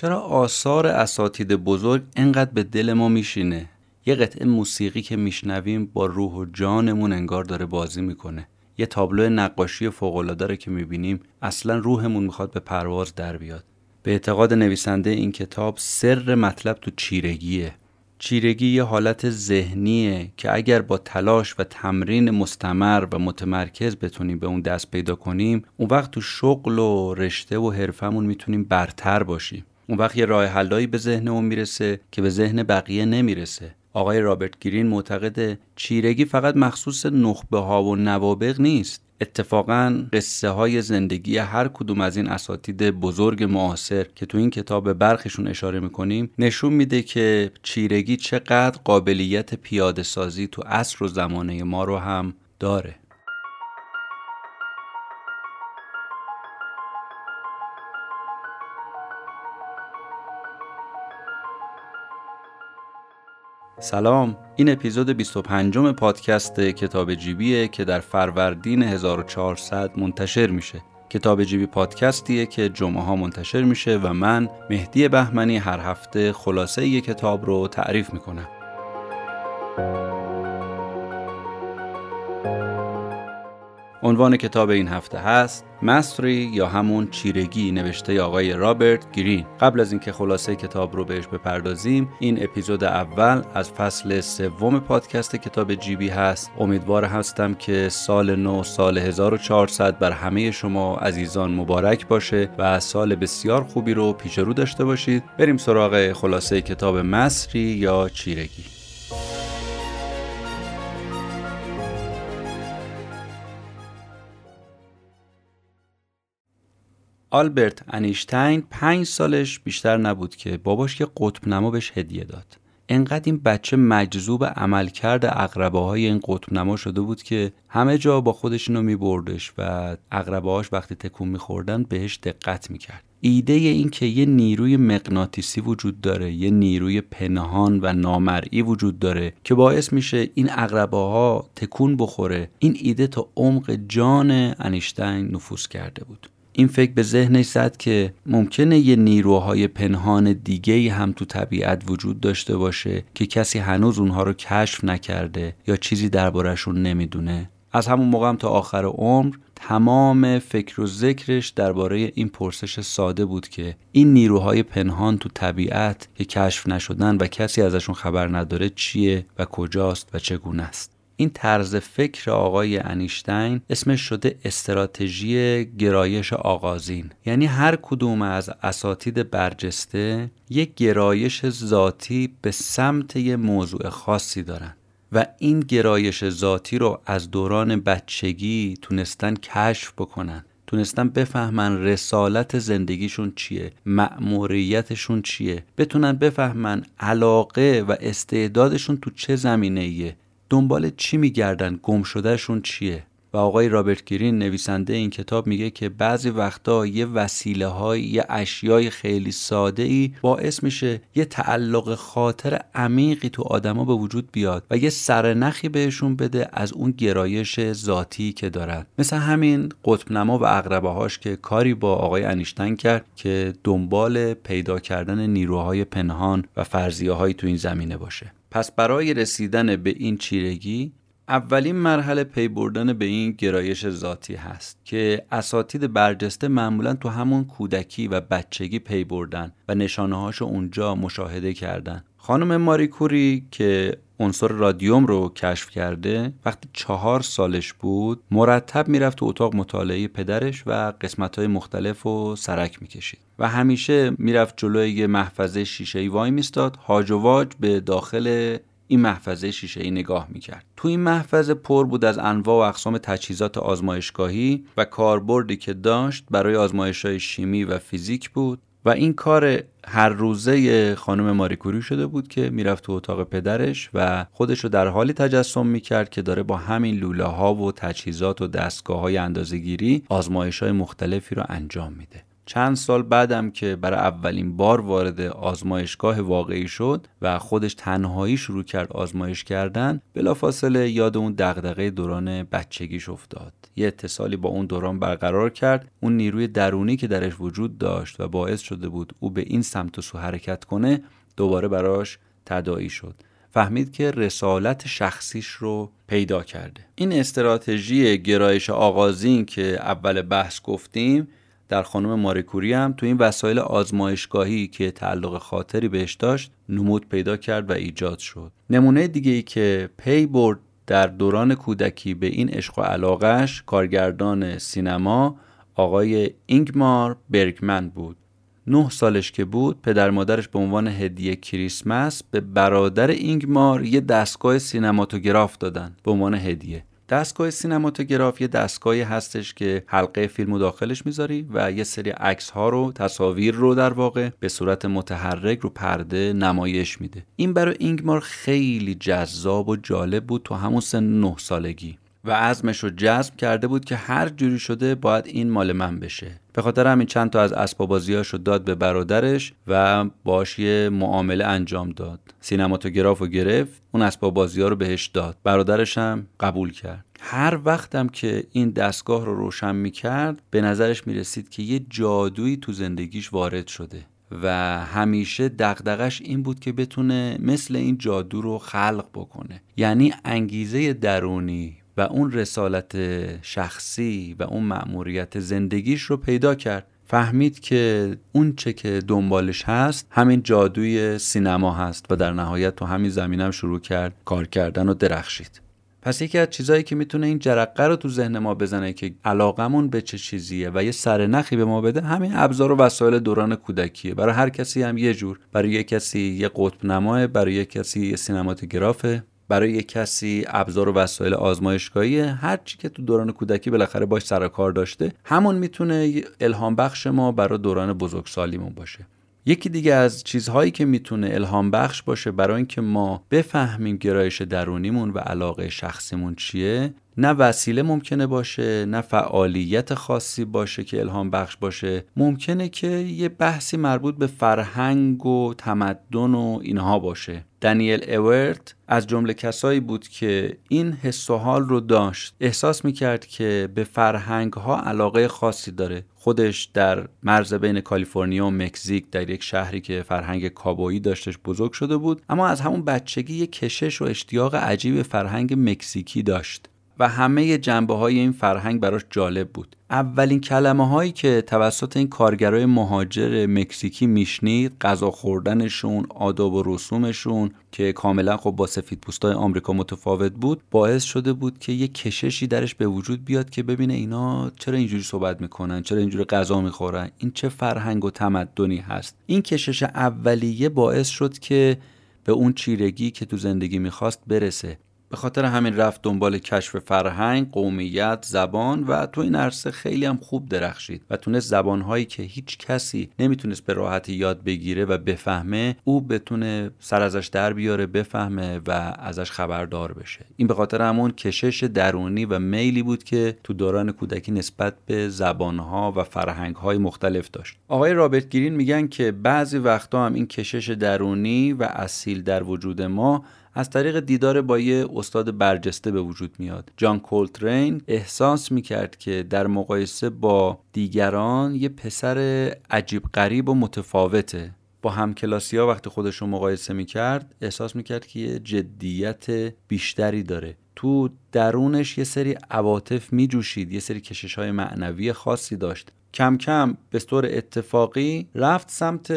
چرا آثار اساتید بزرگ انقدر به دل ما میشینه؟ یه قطعه موسیقی که میشنویم با روح و جانمون انگار داره بازی می‌کنه. یه تابلو نقاشی فوقالعاده رو که می‌بینیم اصلا روحمون می‌خواد به پرواز در بیاد. به اعتقاد نویسنده این کتاب سر مطلب تو چیرگیه. چیرگی یه حالت ذهنیه که اگر با تلاش و تمرین مستمر و متمرکز بتونیم به اون دست پیدا کنیم اون وقت تو شغل و رشته و حرفمون می‌تونیم برتر باشیم. اون وقت یه راه حلایی به ذهنمون می‌رسه که به ذهن بقیه نمی‌رسه. آقای رابرت گرین معتقد چیرگی فقط مخصوص نخبه ها و نوابق نیست. اتفاقا قصه های زندگی هر کدوم از این اساتید بزرگ معاصر که تو این کتاب برخشون اشاره می‌کنیم نشون میده که چیرگی چقدر قابلیت پیاده سازی تو عصر و زمانه ما رو هم داره. سلام این اپیزود 25 پادکست کتاب جیبیه که در فروردین 1400 منتشر میشه. کتاب جیبی پادکستیه که جمعه ها منتشر میشه و من مهدی بهمنی هر هفته خلاصه یک کتاب رو تعریف می‌کنم. عنوان کتاب این هفته هست مستری یا همون چیرگی نوشته آقای رابرت گرین. قبل از اینکه خلاصه کتاب رو بهش بپردازیم این اپیزود اول از فصل سوم پادکست کتاب جیبی هست. امیدوار هستم که سال نو سال 1400 بر همه شما عزیزان مبارک باشه و سال بسیار خوبی رو پیش رو داشته باشید. بریم سراغ خلاصه کتاب مصری یا چیرگی. آلبرت انیشتین پنج سالش بیشتر نبود که باباش که قطب نما بهش هدیه داد. انقدر این بچه مجذوب عملکرد اقربه های این قطب نما شده بود که همه جا با خودش اینو میبردش و اقربه هاش وقتی تکون میخوردن بهش دقت می‌کرد. ایده این که یه نیروی مغناطیسی وجود داره یه نیروی پنهان و نامرئی وجود داره که باعث میشه این اقربه ها تکون بخوره این ایده تا عمق جان انیشتین نفوذ کرده بود. این فکر به ذهنش زد که ممکنه یه نیروهای پنهان دیگه هم تو طبیعت وجود داشته باشه که کسی هنوز اونها رو کشف نکرده یا چیزی دربارهشون نمی‌دونه. از همون موقع هم تا آخر عمر تمام فکر و ذکرش درباره این پرسش ساده بود که این نیروهای پنهان تو طبیعت که کشف نشدن و کسی ازشون خبر نداره چیه و کجاست و چگونه است. این طرز فکر آقای انیشتین اسمش شده استراتژی گرایش آغازین. یعنی هر کدوم از اساتید برجسته یک گرایش ذاتی به سمت یه موضوع خاصی دارن و این گرایش ذاتی رو از دوران بچگی تونستن کشف بکنن تونستن بفهمن رسالت زندگیشون چیه مأموریتشون چیه بتونن بفهمن علاقه و استعدادشون تو چه زمینه ایه دنبال چی میگردن گم شدهشون چیه؟ و آقای رابرت گرین نویسنده این کتاب میگه که بعضی وقتا یه وسیله های یه اشیای خیلی ساده ای باعث میشه یه تعلق خاطر عمیقی تو آدما به وجود بیاد و یه سرنخی بهشون بده از اون گرایش ذاتی که دارن. مثل همین قطب نما و اقربه هاش که کاری با آقای انیشتین کرد که دنبال پیدا کردن نیروهای پنهان و فرضیه تو این زمینه باشه. پس برای رسیدن به این چیرگی اولین مرحله پی بردن به این گرایش ذاتی هست که اساتید برجسته معمولا تو همون کودکی و بچگی پی بردن و نشانه هاشو اونجا مشاهده کردن. خانم ماری کوری که عنصر رادیوم رو کشف کرده وقتی چهار سالش بود مرتب می‌رفت تو اتاق مطالعه پدرش و قسمت های مختلف رو سرک می‌کشید. و همیشه می‌رفت جلوی یه محفظه شیشه ای وای میستاد هاج و واج به داخل این محفظه شیشه ای نگاه می‌کرد. تو این محفظه پر بود از انواع و اقسام تجهیزات آزمایشگاهی و کاربردی که داشت برای آزمایش های شیمی و فیزیک بود. و این کار هر روزه خانم ماریکوری شده بود که می‌رفت تو اتاق پدرش و خودش رو در حالی تجسم می‌کرد که داره با همین لوله ها و تجهیزات و دستگاه های اندازگیری آزمایش های مختلفی رو انجام میده. چند سال بعدم که برای اولین بار وارد آزمایشگاه واقعی شد و خودش تنهایی شروع کرد آزمایش کردن بلافاصله یاد اون دغدغه دوران بچگیش افتاد. یه اتصالی با اون دوران برقرار کرد. اون نیروی درونی که درش وجود داشت و باعث شده بود او به این سمت و سو حرکت کنه دوباره براش تداعی شد. فهمید که رسالت شخصیش رو پیدا کرده. این استراتژی گرایش آغازین که اول بحث گفتیم در خانم ماریکوری هم تو این وسایل آزمایشگاهی که تعلق خاطری بهش داشت نمود پیدا کرد و ایجاد شد. نمونه دیگه ای که پی برد در دوران کودکی به این عشق و علاقش کارگردان سینما آقای اینگمار برگمن بود. نه سالش که بود پدر مادرش به عنوان هدیه کریسمس به برادر اینگمار یه دستگاه سینماتوگراف دادن به عنوان هدیه. دستگاه سینماتوگراف دستگاهی هستش که حلقه فیلم داخلش می‌ذاری و یه سری عکس ها رو تصاویر رو در واقع به صورت متحرک رو پرده نمایش میده. این برای اینگمار خیلی جذاب و جالب بود تو همون سن نه سالگی و عزمش رو جذب کرده بود که هر جوری شده باید این مال من بشه. به خاطر همین چند تا از اسبابازیاش رو داد به برادرش و باش یه معامله انجام داد. سینماتوگراف رو گرفت اون اسبابازی ها رو بهش داد. برادرش هم قبول کرد. هر وقتم که این دستگاه رو روشن می‌کرد به نظرش می‌رسید که یه جادویی تو زندگیش وارد شده و همیشه دقدقش این بود که بتونه مثل این جادو رو خلق بکنه. یعنی انگیزه درونی و اون رسالت شخصی و اون مأموریت زندگیش رو پیدا کرد. فهمید که اون چه که دنبالش هست همین جادوی سینما هست و در نهایت تو همین زمینم شروع کرد کار کردن و درخشید. پس یکی از چیزهایی که می‌تونه این جرقه رو تو ذهن ما بزنه که علاقمون به چه چیزیه و یه سرنخی به ما بده همین ابزار و وسایل دوران کودکیه. برای هر کسی هم یه جور. برای یه کسی یه قطب نماه برای یه کسی یه سینماتوگرافه برای یک کسی ابزار و وسایل آزمایشگاهی هر چی که تو دوران کودکی بالاخره باش سر کار داشته همون می‌تونه الهام بخش ما برای دوران بزرگسالیمون باشه. یکی دیگه از چیزهایی که می‌تونه الهام بخش باشه برای اینکه ما بفهمیم گرایش درونیمون و علاقه شخصیمون چیه نه وسیله ممکنه باشه نه فعالیت خاصی باشه که الهام بخش باشه. ممکنه که یه بحثی مربوط به فرهنگ و تمدن و اینها باشه. دانیل اورت از جمله کسایی بود که این حس و حال رو داشت. احساس می‌کرد که به فرهنگ ها علاقه خاصی داره. خودش در مرز بین کالیفرنیا و مکزیک در یک شهری که فرهنگ کابویی داشتش بزرگ شده بود اما از همون بچگی یک کشش و اشتیاق عجیب فرهنگ مکزیکی داشت. و همه جنبه های این فرهنگ براش جالب بود. اولین کلمه هایی که توسط این کارگرای مهاجر مکزیکی میشنید غذا خوردنشون آداب و رسومشون که کاملا خب با سفید پوستای آمریکا متفاوت بود باعث شده بود که یه کششی درش به وجود بیاد که ببینه اینا چرا اینجوری صحبت می‌کنن چرا اینجوری غذا می‌خورن این چه فرهنگ و تمدنی هست. این کشش اولیه باعث شد که به اون چیرگی که تو زندگی می‌خواست برسه. به خاطر همین رفت دنبال کشف فرهنگ، قومیت، زبان و تو این عرصه خیلی هم خوب درخشید و تونست زبانهایی که هیچ کسی نمی‌تونست به راحتی یاد بگیره و بفهمه او بتونه سر ازش در بیاره بفهمه و ازش خبردار بشه. این به خاطر همون کشش درونی و میلی بود که تو دوران کودکی نسبت به زبانها و فرهنگهای مختلف داشت. آقای رابرت گرین میگن که بعضی وقتا هم این کشش درونی و اصیل در وجود ما از طریق دیدار با یه استاد برجسته به وجود میاد. جان کولترین احساس می‌کرد که در مقایسه با دیگران یه پسر عجیب غریب و متفاوته. با همکلاسی ها وقتی خودش رو مقایسه می‌کرد احساس می‌کرد که یه جدیت بیشتری داره. تو درونش یه سری عواطف میجوشید یه سری کشش های معنوی خاصی داشت. کم کم به طور اتفاقی رفت سمت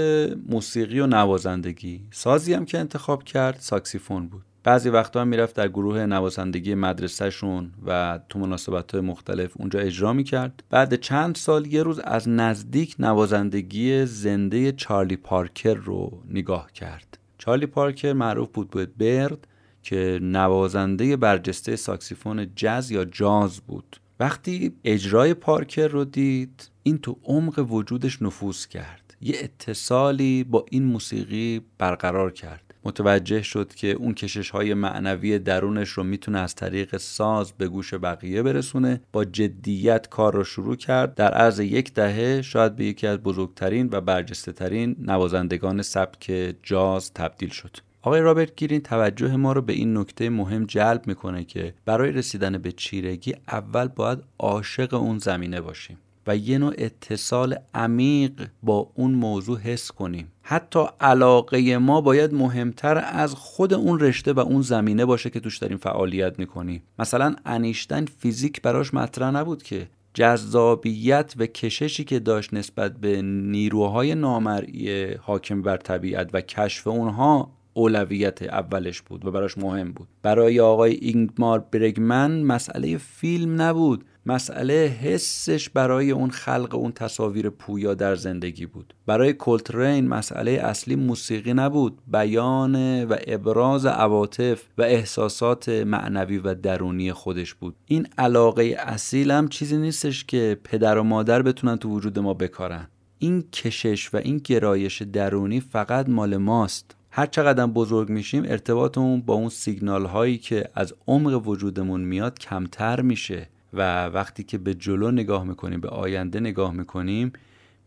موسیقی و نوازندگی. سازی هم که انتخاب کرد ساکسیفون بود. بعضی وقتا هم می‌رفت در گروه نوازندگی مدرسهشون و تو مناسبت های مختلف اونجا اجرا می‌کرد. بعد چند سال یه روز از نزدیک نوازندگی زنده چارلی پارکر رو نگاه کرد. چارلی پارکر معروف بود به Bird که نوازنده برجسته ساکسیفون جز یا جاز بود. وقتی اجرای پارکر رو دید این تو عمق وجودش نفوذ کرد. یه اتصالی با این موسیقی برقرار کرد. متوجه شد که اون کشش های معنوی درونش رو می‌تونه از طریق ساز به گوش بقیه برسونه با جدیت کار رو شروع کرد. در عرض یک دهه شاید به یکی از بزرگترین و برجسته ترین نوازندگان سبک جاز تبدیل شد. آقای رابرت گیرین توجه ما رو به این نکته مهم جلب می‌کنه که برای رسیدن به چیرگی اول باید عاشق اون زمینه باشیم. و یه نوع اتصال عمیق با اون موضوع حس کنیم. حتی علاقه ما باید مهمتر از خود اون رشته و اون زمینه باشه که توش داریم فعالیت می‌کنیم. مثلا انیشتین فیزیک براش مطرح نبود که. جذابیت و کششی که داشت نسبت به نیروهای نامرئی حاکم بر طبیعت و کشف اونها اولویت اولش بود و براش مهم بود. برای آقای اینگمار برگمن مسئله فیلم نبود. مسئله حسش برای اون خلق اون تصاویر پویا در زندگی بود. برای کلترین مسئله اصلی موسیقی نبود. بیان و ابراز عواطف و احساسات معنوی و درونی خودش بود. این علاقه اصیل هم چیزی نیستش که پدر و مادر بتونن تو وجود ما بکارن. این کشش و این گرایش درونی فقط مال ماست. هر چقدر بزرگ میشیم ارتباطمون با اون سیگنال هایی که از عمق وجودمون میاد کمتر میشه. و وقتی که به جلو نگاه می‌کنیم به آینده نگاه می‌کنیم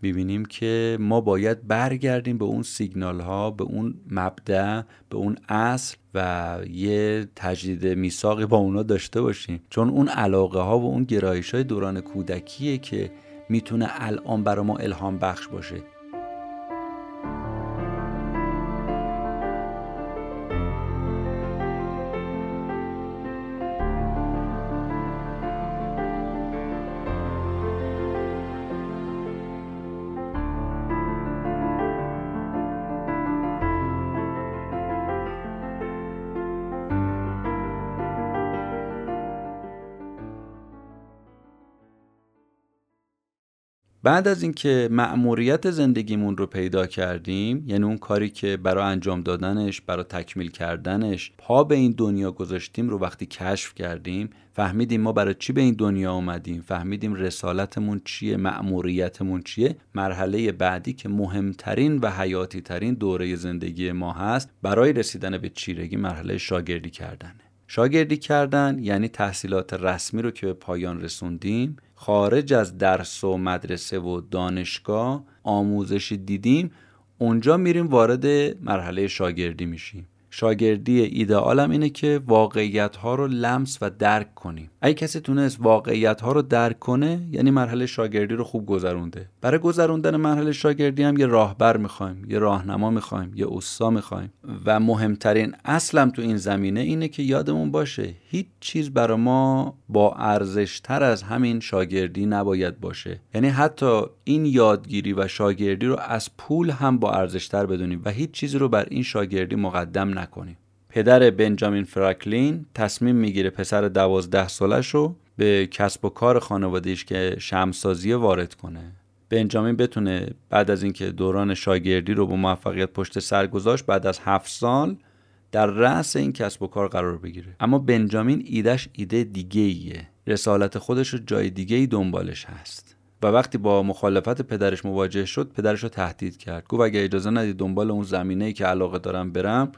می‌بینیم که ما باید برگردیم به اون سیگنال ها به اون مبدع به اون اصل و یه تجدید میثاقی با اونا داشته باشیم. چون اون علاقه ها و اون گرایش های دوران کودکیه که می‌تونه الان برای ما الهام بخش باشه. بعد از اینکه مأموریت زندگیمون رو پیدا کردیم یعنی اون کاری که برای انجام دادنش برای تکمیل کردنش پا به این دنیا گذاشتیم رو وقتی کشف کردیم فهمیدیم ما برای چی به این دنیا اومدیم فهمیدیم رسالتمون چیه مأموریتمون چیه. مرحله بعدی که مهمترین و حیاتی ترین دوره زندگی ما هست برای رسیدن به چیرگی مرحله شاگردی کردنه. شاگردی کردن یعنی تحصیلات رسمی رو که به پایان رسوندیم خارج از درس و مدرسه و دانشگاه آموزشی دیدیم اونجا میریم وارد مرحله شاگردی میشیم. شاگردی ایدئالم اینه که واقعیت ها رو لمس و درک کنیم. اگه کسی تونست واقعیت ها رو درک کنه یعنی مرحله شاگردی رو خوب گذرونده. برای گذروندن مرحله شاگردی هم یه راهبر می‌خوایم یه راهنما می‌خوایم یه استا می‌خوایم. و مهمترین اصلم تو این زمینه اینه که یادمون باشه هیچ چیز برای ما با ارزش تر از همین شاگردی نباید باشه. یعنی حتی این یادگیری و شاگردی رو از پول هم با ارزش تر بدونیم و هیچ چیزی رو بر این شاگردی مقدم نکنیم. پدر بنجامین فرکلین تصمیم می‌گیره پسر دوازده سالش رو به کسب و کار خانوادهش که شمسازی وارد کنه. بنجامین بتونه بعد از اینکه دوران شاگردی رو با موفقیت پشت سر گذاشت بعد از هفت سال در رأس این کسب و کار قرار بگیره. اما بنجامین ایدش ایده دیگه ایه رسالت خودش رو جای دیگه ای دنبالش هست. و وقتی با مخالفت پدرش مواجه شد پدرش رو تهدید کرد. گفت اگه اجازه ندید دنبال اون زمینه ای که علاقه دارم برم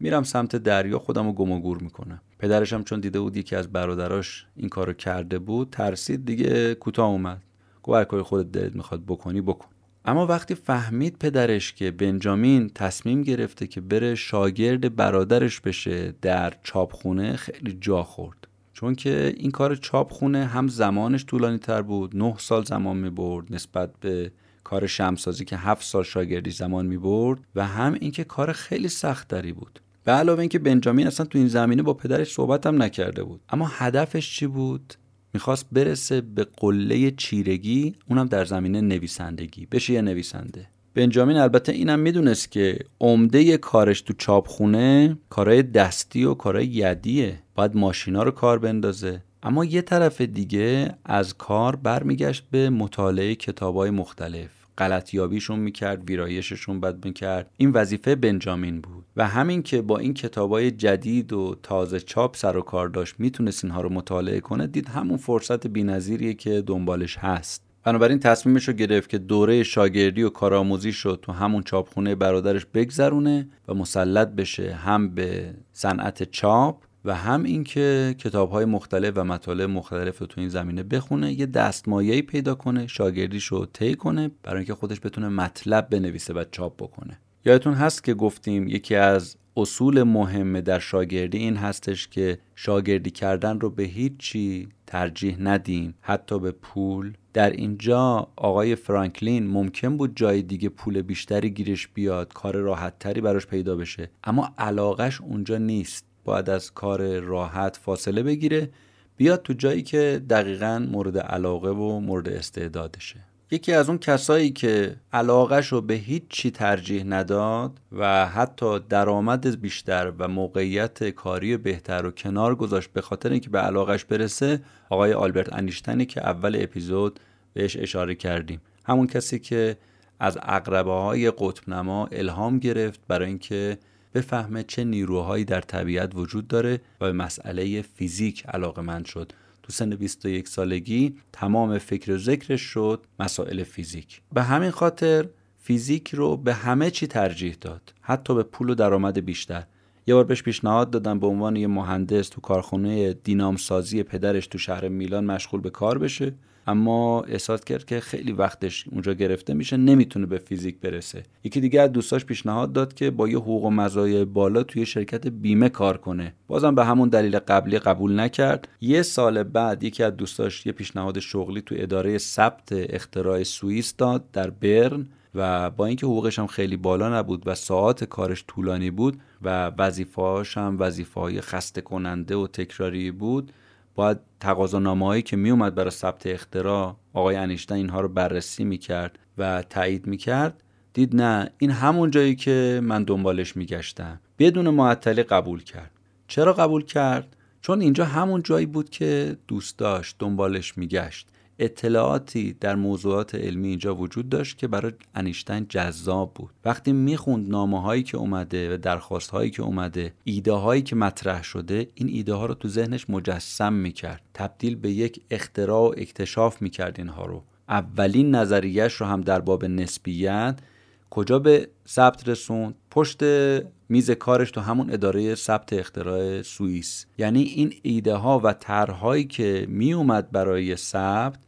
میرم سمت دریا خودم رو گم و گور می‌کنم. پدرش هم چون دیده بود یکی از برادراش این کارو کرده بود ترسید. دیگه کوتاه اومد. گفت هر کاری خودت دلت می‌خواد بکنی بکن. اما وقتی فهمید پدرش که بنجامین تصمیم گرفته که بره شاگرد برادرش بشه در چاپخونه خیلی جا خورد. چون که این کار چاپخونه هم زمانش طولانی تر بود نه سال زمان می برد نسبت به کار شمسازی که هفت سال شاگردی زمان می برد و هم اینکه کار خیلی سخت داری بود. به علاوه اینکه بنجامین اصلا تو این زمینه با پدرش صحبت هم نکرده بود. اما هدفش چی بود؟ می‌خواست برسه به قله چیرگی اونم در زمینه نویسندگی. بشه یه نویسنده. بنجامین البته اینم می‌دونست که عمده کارش تو چاپخونه کارهای دستی و کارهای یدیه. باید ماشینا رو کار بندازه. اما یه طرف دیگه از کار برمیگشت به مطالعه کتابای مختلف. غلطیابیشون می‌کرد ویرایششون بد می‌کرد. این وظیفه بنجامین بود و همین که با این کتابای جدید و تازه چاپ سر و کار داشت می‌تونست اینها رو مطالعه کنه دید همون فرصت بینظیریه که دنبالش هست. بنابراین تصمیمش رو گرفت که دوره شاگردی و کارآموزی شد تو همون چاپخونه برادرش بگذرونه و مسلط بشه هم به صنعت چاپ و هم اینکه کتاب های مختلف و مطالب مختلف رو تو این زمینه بخونه یه دستمایه‌ای پیدا کنه شاگردیش رو طی کنه برای اینکه خودش بتونه مطلب بنویسه و چاپ بکنه. یادتون هست که گفتیم یکی از اصول مهمه در شاگردی این هستش که شاگردی کردن رو به هیچ چی ترجیح ندیم حتی به پول. در اینجا آقای فرانکلین ممکن بود جای دیگه پول بیشتری گیرش بیاد کار راحت تری براش پیدا بشه اما علاقش اونجا نیست. باید از کار راحت فاصله بگیره بیاد تو جایی که دقیقا مورد علاقه و مورد استعدادشه. یکی از اون کسایی که علاقهش رو به هیچ چی ترجیح نداد و حتی درآمد بیشتر و موقعیت کاری بهتر رو کنار گذاشت به خاطر اینکه به علاقش برسه آقای آلبرت انیشتنی که اول اپیزود بهش اشاره کردیم. همون کسی که از اقربه های قطب نما الهام گرفت برای اینکه بفهمه چه نیروهایی در طبیعت وجود داره و به مسئله فیزیک علاقه مند شد. تو سن 21 سالگی تمام فکر و ذکرش شد مسائل فیزیک. به همین خاطر فیزیک رو به همه چی ترجیح داد. حتی به پول و درآمد بیشتر. یه بار بهش پیشنهاد دادن به عنوان یه مهندس تو کارخونه دینام سازی پدرش تو شهر میلان مشغول به کار بشه. اما احساس کرد که خیلی وقتش اونجا گرفته میشه نمی‌تونه به فیزیک برسه. یکی دیگه از دوستاش پیشنهاد داد که با یه حقوق و مزایای بالا توی شرکت بیمه کار کنه. بازم به همون دلیل قبلی قبول نکرد. یه سال بعد یکی از دوستاش یه پیشنهاد شغلی تو اداره ثبت اختراع سوئیس داد در برن و با اینکه حقوقش هم خیلی بالا نبود و ساعات کارش طولانی بود و وظیفه‌هاش هم وظیفه‌های خسته کننده و تکراری بود باید تقاضانامه‌هایی که میومد برای ثبت اختراع آقای انیشتین اینها رو بررسی می‌کرد و تایید می‌کرد. دید نه این همون جایی که من دنبالش میگشتم. بدون معطلی قبول کرد. چرا قبول کرد؟ چون اینجا همون جایی بود که دوست داشت دنبالش میگشت. اطلاعاتی در موضوعات علمی اینجا وجود داشت که برای انیشتین جذاب بود. وقتی می‌خوند نامه هایی که اومده و درخواست هایی که اومده ایده هایی که مطرح شده این ایده ها رو تو ذهنش مجسم می‌کرد. تبدیل به یک اختراع و اکتشاف می‌کرد اینها رو. اولین نظریش رو هم در باب نسبیت کجا به ثبت رسوند؟ پشت میز کارش تو همون اداره ثبت اختراع سوئیس. یعنی این ایده ها و طرحهایی که می اومد برای ثبت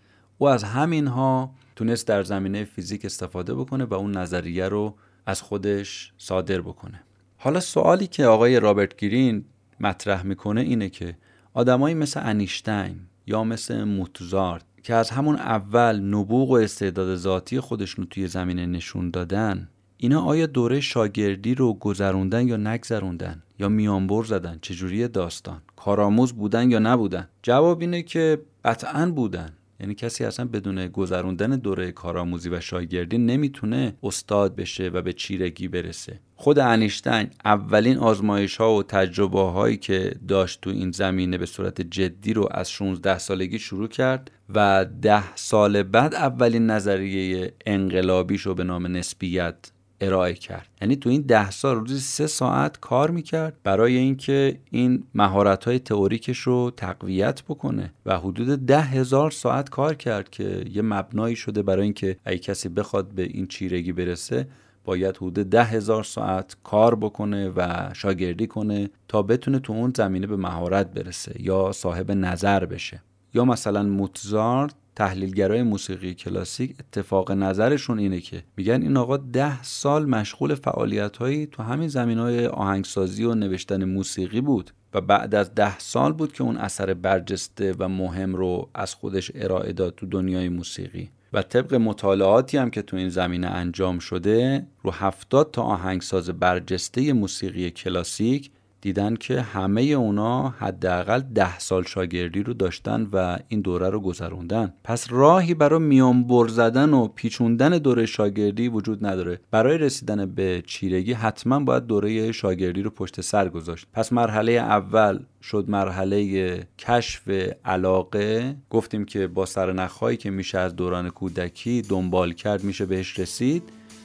او از همینها تونست در زمینه فیزیک استفاده بکنه و اون نظریه رو از خودش صادر بکنه. حالا سوالی که آقای رابرت گرین مطرح می‌کنه اینه که آدمایی مثل انیشتین یا مثل موتزارت که از همون اول نبوغ و استعداد ذاتی خودشون توی زمینه نشون دادن اینا آیا دوره شاگردی رو گذروندن یا نگذروندن؟ یا میانبر زدن؟ چجوری داستان؟ کارآموز بودن یا نبودن؟ جواب اینه که قطعا بودن. یعنی کسی اصلا بدون گذروندن دوره کارآموزی و شاگردی نمی‌تونه استاد بشه و به چیرگی برسه. خود انیشتین اولین آزمایش ها و تجربه هایی که داشت تو این زمینه به صورت جدی رو از 16 سالگی شروع کرد و ده سال بعد اولین نظریه انقلابیش رو به نام نسبیت ارائه کرد. یعنی تو این ده سال روزی سه ساعت کار می‌کرد برای اینکه این مهارت های تئوریکش رو تقویت بکنه و حدود ده هزار ساعت کار کرد که یه مبنایی شده برای اینکه اگه کسی بخواد به این چیرگی برسه باید حدود ده هزار ساعت کار بکنه و شاگردی کنه تا بتونه تو اون زمینه به مهارت برسه یا صاحب نظر بشه. یا مثلا موتزارت تحلیلگرای موسیقی کلاسیک اتفاق نظرشون اینه که میگن این آقا ده سال مشغول فعالیت هایی تو همین زمین های آهنگسازی و نوشتن موسیقی بود و بعد از ده سال بود که اون اثر برجسته و مهم رو از خودش ارائه داد تو دنیای موسیقی. و طبق مطالعاتی هم که تو این زمینه انجام شده رو هفتاد تا آهنگساز برجسته موسیقی کلاسیک دیدن که همه اونا حداقل ده سال شاگردی رو داشتن و این دوره رو گذروندن. پس راهی برای میان بر زدن و پیچوندن دوره شاگردی وجود نداره. برای رسیدن به چیرگی حتما باید دوره شاگردی رو پشت سر گذاشت. پس مرحله اول شد مرحله کشف علاقه. گفتیم که با سرنخهایی که میشه از دوران کودکی دنبال کرد میشه بهش رسید.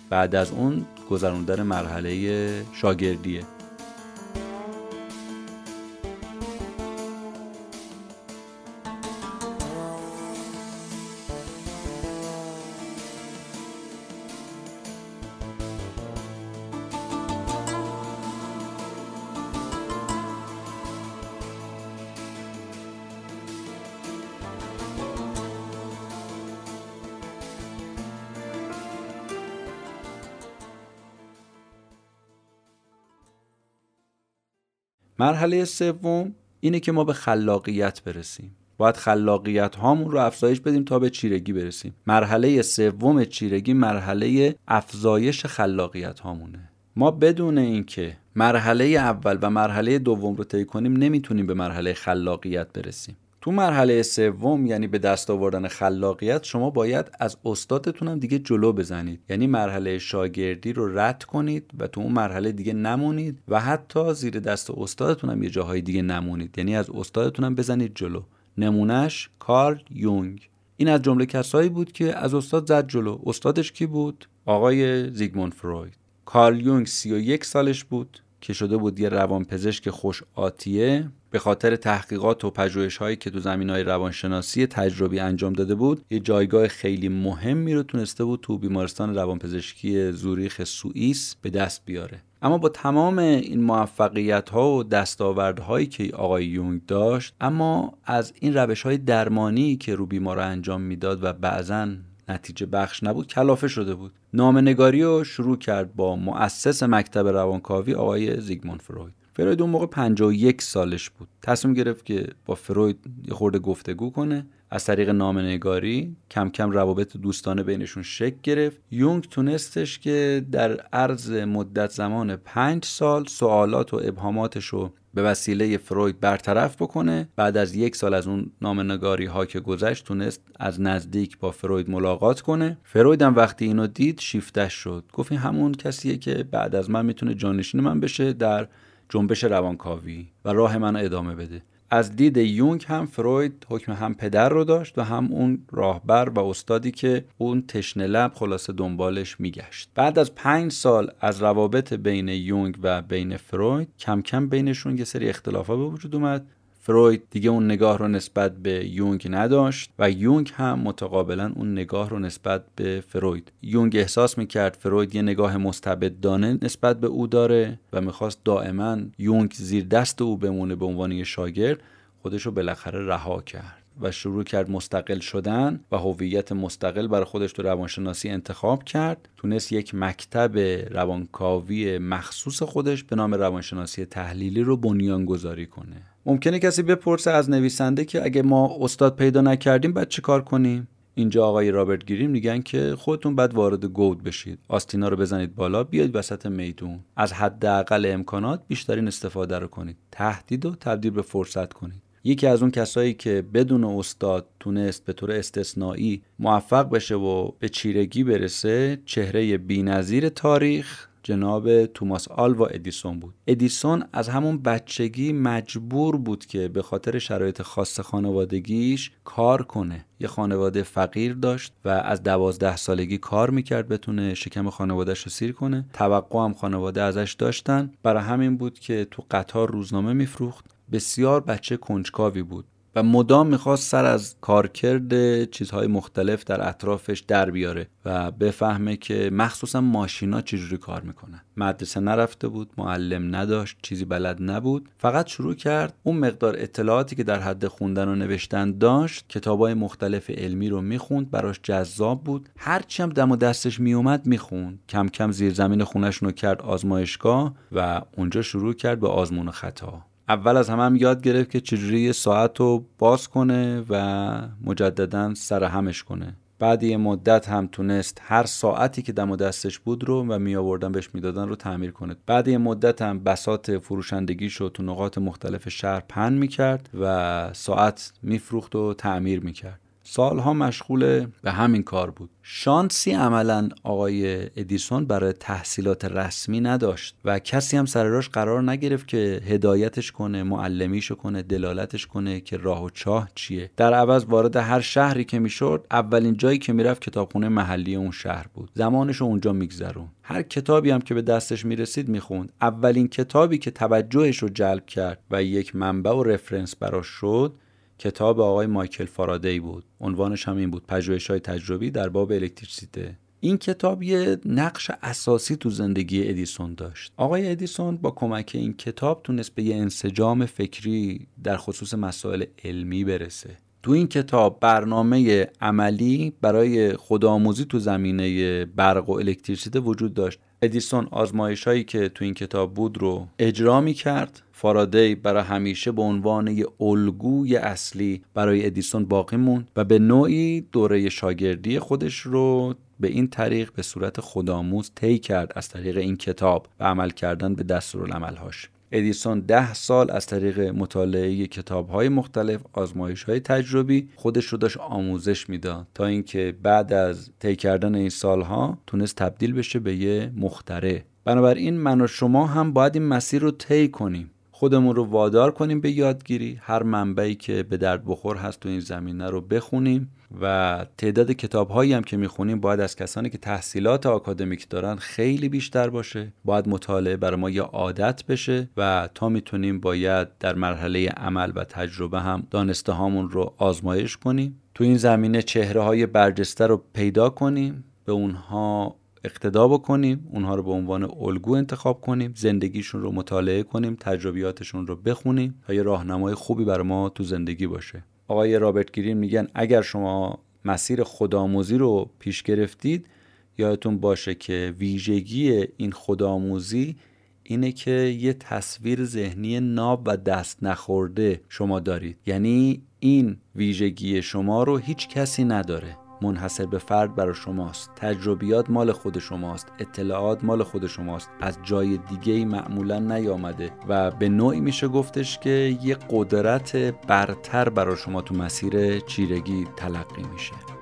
بعد از اون گذروندن مرحله شاگردیه. مرحله سوم اینه که ما به خلاقیت برسیم. باید خلاقیت هامون رو افزایش بدیم تا به چیرگی برسیم. مرحله سوم چیرگی مرحله افزایش خلاقیت هامونه. ما بدون اینکه مرحله اول و مرحله دوم رو طی کنیم نمی‌تونیم به مرحله خلاقیت برسیم. تو مرحله سوم یعنی به دست آوردن خلاقیت شما باید از استادتون هم دیگه جلو بزنید. یعنی مرحله شاگردی رو رد کنید و تو اون مرحله دیگه نمونید و حتی زیر دست استادتون هم یه جاهای دیگه نمونید. یعنی از استادتون هم بزنید جلو. نمونهش کارل یونگ. این از جمله کسایی بود که از استاد زد جلو. استادش کی بود؟ آقای زیگموند فروید. کارل یونگ 31 سالش بود که شده بود یه روانپزشک خوش آتیه. به خاطر تحقیقات و پژوهش هایی که تو زمین های روانشناسی تجربی انجام داده بود یه جایگاه خیلی مهمی رو تونسته بود تو بیمارستان روانپزشکی زوریخ سوئیس به دست بیاره. اما با تمام این موفقیت ها و دستاوردهایی که آقای یونگ داشت اما از این روش های درمانی که رو بیمار انجام می‌داد و بعضا نتیجه بخش نبود کلافه شده بود. نگاری رو شروع کرد با مؤسس مکتب روانکاوی آقای زیگموند فروید. فروید اون موقع 51 سالش بود. تصمیم گرفت که با فروید یه خورده گفتگو کنه. از طریق نگاری کم کم روابط دوستانه بینشون شکل گرفت. یونگ تونستش که در عرض مدت زمان پنج سال سوالات و ابهاماتش رو به وسیله فروید برطرف بکنه. بعد از یک سال از اون نامنگاری ها که گذشت تونست از نزدیک با فروید ملاقات کنه. فروید هم وقتی اینو دید شیفتش شد. گفت همون کسیه که بعد از من می‌تونه جانشین من بشه در جنبش روانکاوی و راه منو ادامه بده. از دید یونگ هم فروید حکم هم پدر رو داشت و هم اون راهبر و استادی که اون تشنه لب خلاصه دنبالش میگشت. بعد از پنج سال از روابط بین یونگ و بین فروید کم کم بینشون یه سری اختلافات به وجود اومد فروید دیگه اون نگاه رو نسبت به یونگ نداشت و یونگ هم متقابلا اون نگاه رو نسبت به فروید. یونگ احساس می‌کرد فروید یه نگاه مستبدانه نسبت به او داره و می‌خواست دائما یونگ زیر دست او بمونه به عنوان یه شاگرد خودش رو بالاخره رها کرد و شروع کرد مستقل شدن و هویت مستقل برای خودش تو روانشناسی انتخاب کرد. تونست یک مکتب روانکاوی مخصوص خودش به نام روانشناسی تحلیلی رو بنیانگذاری کنه. ممکنه کسی بپرسه از نویسنده که اگه ما استاد پیدا نکردیم بعد چه کار کنیم؟ اینجا آقای رابرت گیریم میگن که خودتون بعد وارد گود بشید. آستینا رو بزنید بالا بیاید وسط میدون. از حداقل امکانات بیشترین استفاده رو کنید. تهدید و تبدیل به فرصت کنید. یکی از اون کسایی که بدون استاد تونست به طور استثنایی موفق بشه و به چیرگی برسه چهره بینظیر تاریخ جناب توماس آلوا ادیسون بود. ادیسون از همون بچگی مجبور بود که به خاطر شرایط خاص خانوادگیش کار کنه. یه خانواده فقیر داشت و از دوازده سالگی کار می‌کرد بتونه شکم خانوادهش رو سیر کنه. توقع هم خانواده ازش داشتن. برای همین بود که تو قطار روزنامه میفروخت. بسیار بچه کنجکاوی بود. و مدام می‌خواست سر از کارکرد چیزهای مختلف در اطرافش در بیاره و بفهمه که مخصوصا ماشینا چجوری کار می‌کنن. مدرسه نرفته بود معلم نداشت چیزی بلد نبود. فقط شروع کرد اون مقدار اطلاعاتی که در حد خوندن و نوشتن داشت کتابای مختلف علمی رو می‌خوند براش جذاب بود. هرچی هم دم و دستش میومد می‌خوند. کم کم زیر زمین خونش رو کرد آزمایشگاه و اونجا شروع کرد به آزمون و خطا اول از همه هم یاد گرفت که چجوری ساعت رو باز کنه و مجددا سر همش کنه. بعد یه مدت هم تونست هر ساعتی که دم و دستش بود رو و می آوردن بهش می‌دادن رو تعمیر کنه. بعد یه مدت هم بسات فروشندگی شد تو نقاط مختلف شهر پن می‌کرد و ساعت میفروخت و تعمیر می‌کرد. سالها مشغول به همین کار بود. شانسی عملا آقای ادیسون برای تحصیلات رسمی نداشت و کسی هم سر قرار نگرفت که هدایتش کنه معلمیشو کنه دلالتش کنه که راه و چاه چیه. در عوض وارد هر شهری که می‌شد اولین جایی که می‌رفت کتابخونه محلی اون شهر بود. زمانش اونجا میگذرون هر کتابی هم که به دستش می‌رسید می‌خوند. اولین کتابی که توجهش رو جلب کرد و یک منبع و رفرنس براش شد کتاب آقای مایکل فارادی بود. عنوانش هم این بود پژوهش های تجربی در باب الکتریسیته. این کتاب یه نقش اساسی تو زندگی ادیسون داشت. آقای ادیسون با کمک این کتاب تونست به یه انسجام فکری در خصوص مسائل علمی برسه. تو این کتاب برنامه عملی برای خودآموزی تو زمینه برق و الکتریسیته وجود داشت. ادیسون آزمایش هایی که تو این کتاب بود رو اجرا می کرد فارادی برای همیشه به عنوان یه الگوی اصلی برای ادیسون باقی موند و به نوعی دوره شاگردی خودش رو به این طریق به صورت خودآموز طی کرد از طریق این کتاب و عمل کردن به دستورالعملهاش. ادیسون ده سال از طریق مطالعه کتاب های مختلف آزمایش های تجربی خودش رو داشت آموزش می‌داد تا اینکه بعد از طی کردن این سالها تونست تبدیل بشه به یه مختره بنابراین من و شما هم باید این مسیر رو طی کنیم. خودمون رو وادار کنیم به یادگیری. هر منبعی که به درد بخور هست تو این زمینه رو بخونیم و تعداد کتاب هایی هم که می‌خونیم باید از کسانی که تحصیلات آکادمیک دارن خیلی بیشتر باشه. باید مطالعه برای ما یه عادت بشه و تا می‌تونیم باید در مرحله عمل و تجربه هم دانسته هامون رو آزمایش کنیم. تو این زمینه چهره های برجسته رو پیدا کنیم. به اونها اقتدا بکنیم اونها رو به عنوان الگو انتخاب کنیم زندگیشون رو مطالعه کنیم تجربیاتشون رو بخونیم تا یه راهنمای خوبی برای ما تو زندگی باشه. آقای رابرت گرین میگن اگر شما مسیر خودآموزی رو پیش گرفتید یادتون باشه که ویژگی این خودآموزی اینه که یه تصویر ذهنی ناب و دست نخورده شما دارید. یعنی این ویژگی شما رو هیچ کسی نداره. منحصر به فرد برای شماست. تجربیات مال خود شماست. اطلاعات مال خود شماست. از جای دیگه ای معمولا نیامده و به نوعی میشه گفتش که یه قدرت برتر برای شما تو مسیر چیرگی تلقی میشه.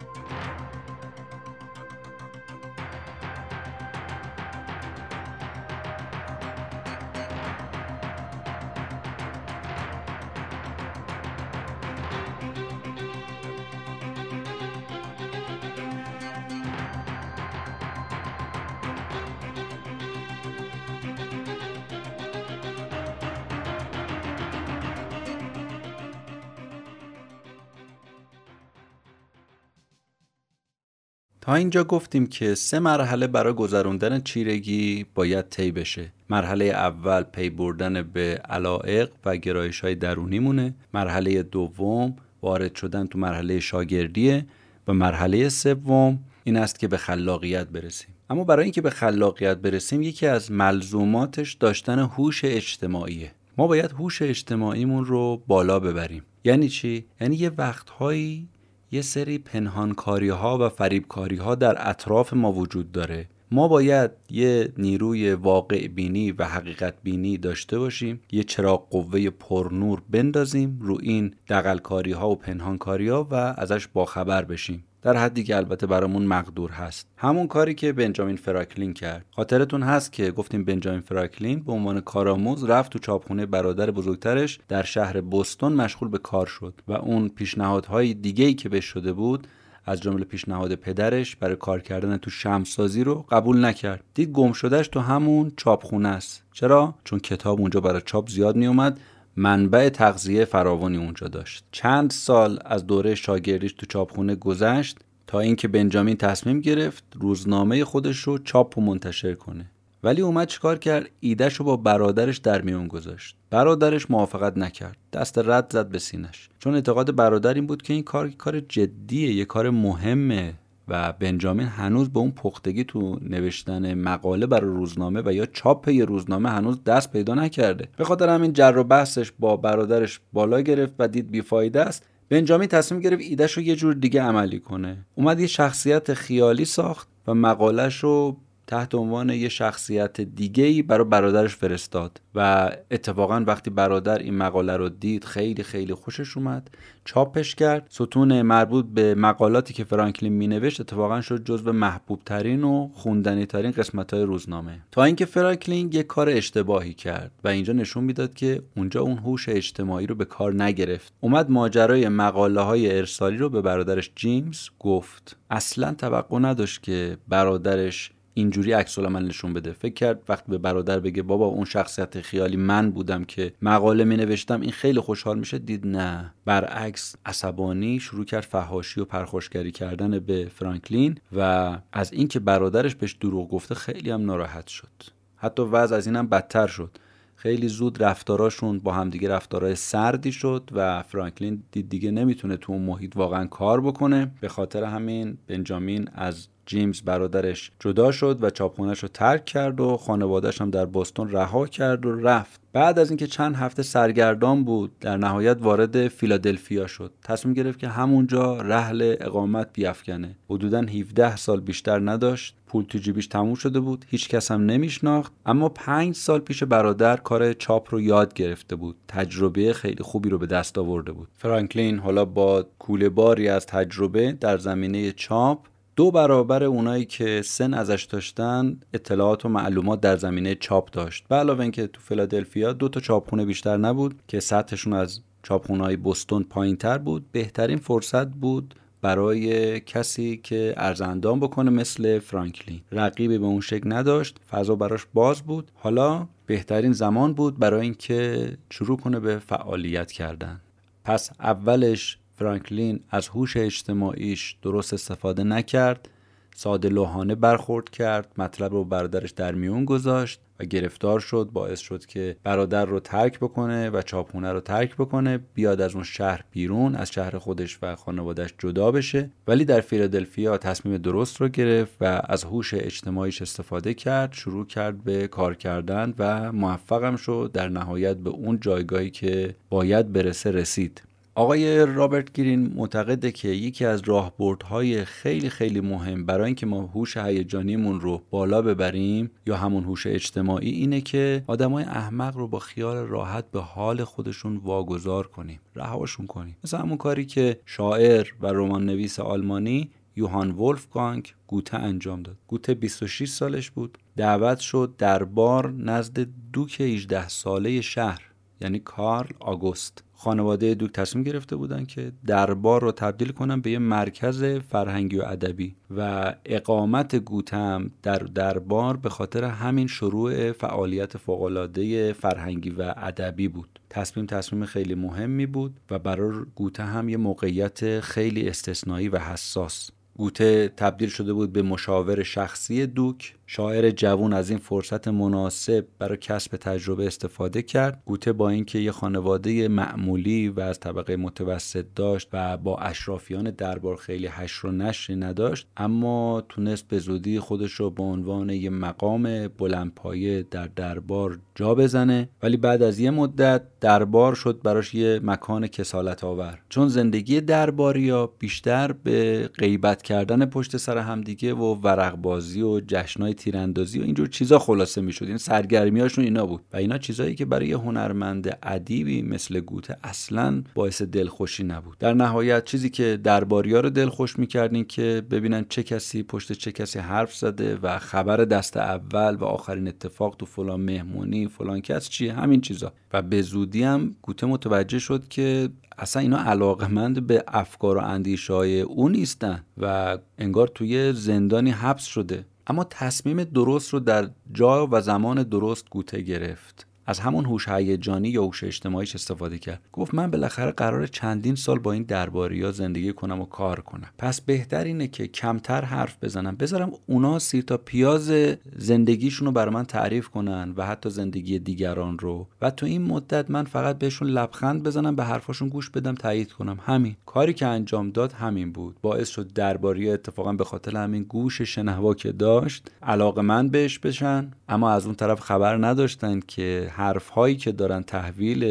تا اینجا گفتیم که سه مرحله برای گذروندن چیرگی باید طی بشه. مرحله اول پی بردن به علائق و گرایش های درونی مونه مرحله دوم وارد شدن تو مرحله شاگردیه. و مرحله سوم این است که به خلاقیت برسیم. اما برای اینکه به خلاقیت برسیم یکی از ملزوماتش داشتن هوش اجتماعیه. ما باید هوش اجتماعیمون رو بالا ببریم. یعنی چی؟ یعنی یه وقتهایی یه سری پنهانکاری ها و فریبکاری ها در اطراف ما وجود داره. ما باید یه نیروی واقع بینی و حقیقت بینی داشته باشیم یه چراغ قوه پرنور بندازیم رو این دقلکاری ها و پنهانکاری ها و ازش باخبر بشیم. در حدی که البته برامون مقدور هست. همون کاری که بنجامین فراکلین کرد. خاطرتون هست که گفتیم بنجامین فراکلین به عنوان کارآموز رفت تو چاپخونه برادر بزرگترش در شهر بوستون مشغول به کار شد و اون پیشنهادهای دیگه‌ای که بهش شده بود از جمله پیشنهاد پدرش برای کار کردن تو شمسازی رو قبول نکرد. دید گم شدهش تو همون چاپخونه است. چرا؟ چون کتاب اونجا برای چاپ زیاد میومد منبع تغذیه فراوانی اونجا داشت. چند سال از دوره شاگردیش تو چاپخونه گذشت تا اینکه بنجامین تصمیم گرفت روزنامه خودش رو چاپ و منتشر کنه. ولی اومد چیکار کرد؟ ایدهش رو با برادرش در میون گذاشت. برادرش موافقت نکرد. دست رد زد به سینش چون اعتقاد برادر این بود که این کار کار جدیه یه کار مهمه. و بنجامین هنوز به اون پختگی تو نوشتن مقاله برای روزنامه و یا چاپ یه روزنامه هنوز دست پیدا نکرده. به خاطر همین جر و بحثش با برادرش بالا گرفت و دید بیفایده است. بنجامین تصمیم گرفت ایدهش رو یه جور دیگه عملی کنه. اومد یه شخصیت خیالی ساخت و مقالش رو تحت عنوان یه شخصیت دیگه ای برای برادرش فرستاد. و اتفاقا وقتی برادر این مقاله رو دید خیلی خیلی خوشش اومد. چاپش کرد. ستون مربوط به مقالاتی که فرانکلین مینوشت اتفاقا شد جزو محبوب ترین و خوندنی ترین قسمت های روزنامه. تا اینکه فرانکلین یه کار اشتباهی کرد و اینجا نشون می‌داد که اونجا اون هوش اجتماعی رو به کار نگرفت. اومد ماجرای مقاله های ارسالی رو به برادرش جیمز گفت. اصلا توقع نداشت که برادرش اینجوری عکس العمل نشون بده. فکر کرد وقتی به برادر بگه بابا اون شخصیت خیالی من بودم که مقاله می نوشتم این خیلی خوشحال میشه. دید نه. برعکس عصبانی شروع کرد فهاشی و پرخوشگری کردن به فرانکلین و از اینکه برادرش بهش دروغ گفته خیلی هم ناراحت شد. حتی وضع از اینم بدتر شد. خیلی زود رفتاراشون با همدیگه رفتارهای سردی شد و فرانکلین دید دیگه نمی‌تونه تو اون محیط واقعا کار بکنه. به خاطر همین بنجامین از جیمز برادرش جدا شد و چاپخونهش رو ترک کرد و خانوادهش هم در بستون رها کرد و رفت. بعد از اینکه چند هفته سرگردان بود در نهایت وارد فیلادلفیا شد. تصمیم گرفت که همونجا رحل اقامت بیافکنه. حدودا 17 سال بیشتر نداشت. پول تو جیبیش تموم شده بود. هیچ کس هم نمیشناخت. اما پنج سال پیش برادر کار چاپ رو یاد گرفته بود. تجربه خیلی خوبی رو به دست آورده بود. فرانکلین حالا با کوله باری از تجربه در زمینه چاپ دو برابر اونایی که سن ازش داشتن اطلاعات و معلومات در زمینه چاپ داشت. به علاوه اینکه تو فیلادلفیا دو تا چاپخونه بیشتر نبود که سطحشون از چاپخونه های بستون پایین تر بود. بهترین فرصت بود برای کسی که ارزندان بکنه مثل فرانکلین. رقیبی به اون شکل نداشت فضا براش باز بود. حالا بهترین زمان بود برای اینکه شروع کنه به فعالیت کردن. پس اولش فرانکلین از هوش اجتماعیش درست استفاده نکرد ساده لوحانه برخورد کرد مطلب رو برادرش در میون گذاشت و گرفتار شد باعث شد که برادر رو ترک بکنه و چاپخونه رو ترک بکنه بیاد از اون شهر بیرون از شهر خودش و خانوادش جدا بشه. ولی در فیلادلفیا تصمیم درست رو گرفت و از هوش اجتماعیش استفاده کرد شروع کرد به کار کردن و موفقم شد در نهایت به اون جایگاهی که باید برسه رسید. آقای رابرت گرین معتقده که یکی از راهبردهای خیلی خیلی مهم برای اینکه ما هوش هیجانیمون رو بالا ببریم یا همون هوش اجتماعی اینه که آدمای احمق رو با خیال راحت به حال خودشون واگذار کنیم رهاشون کنیم. مثل همون کاری که شاعر و رمان نویس آلمانی یوهان ولفگانگ گوته انجام داد. گوته 26 سالش بود. دعوت شد دربار نزد دوک 18 ساله شهر یعنی کارل آگوست. خانواده دوک تصمیم گرفته بودن که دربار رو تبدیل کنن به یه مرکز فرهنگی و ادبی و اقامت گوتم در دربار به خاطر همین شروع فعالیت فوقالعاده فرهنگی و ادبی بود. تصمیم تصمیم خیلی مهمی بود و برای گوته هم یه موقعیت خیلی استثنایی و حساس. گوته تبدیل شده بود به مشاور شخصی دوک. شاعر جوون از این فرصت مناسب برای کسب تجربه استفاده کرد. گوته با اینکه یه خانواده معمولی و از طبقه متوسط داشت و با اشرافیان دربار خیلی حشر و نشری نداشت اما تونست به زودی خودش رو به عنوان یه مقام بلندپایه در دربار جا بزنه. ولی بعد از یه مدت دربار شد براش یه مکان کسالت آور چون زندگی درباریا بیشتر به غیبت کردن پشت سر همدیگه و ورق بازی و جشنای تیراندازی و اینجور چیزا خلاصه می‌شد. این سرگرمیاشون اینا بود. و اینا چیزایی که برای هنرمند ادیبی مثل گوته اصلا باعث دلخوشی نبود. در نهایت چیزی که درباریا رو دلخوش می‌کردین که ببینن چه کسی پشت چه کسی حرف زده و خبر دست اول و آخرین اتفاق تو فلان مهمونی فلان کس چیه؟ همین چیزا. و به زودی هم گوته متوجه شد که اصلا اینا علاقمند به افکار و اندیشه های او نیستن و انگار توی زندانی حبس شده. اما تصمیم درست رو در جا و زمان درست گوته گرفت. از همون هوش هیجانی یا هوش اجتماعیش استفاده کرد. گفت من بالاخره قرار چندین سال با این درباری ها زندگی کنم و کار کنم. پس بهتر اینه که کمتر حرف بزنم. بذارم اونا سیر تا پیاز زندگیشون رو برای من تعریف کنن و حتی زندگی دیگران رو. و تو این مدت من فقط بهشون لبخند بزنم به حرفاشون گوش بدم تایید کنم. همین. کاری که انجام داد همین بود. باعث شد درباری اتفاقا به خاطر همین گوش شنوا که داشت علاقه من بهش بشن. اما از اون طرف خبر نداشتن که حرف هایی که دارن تحویل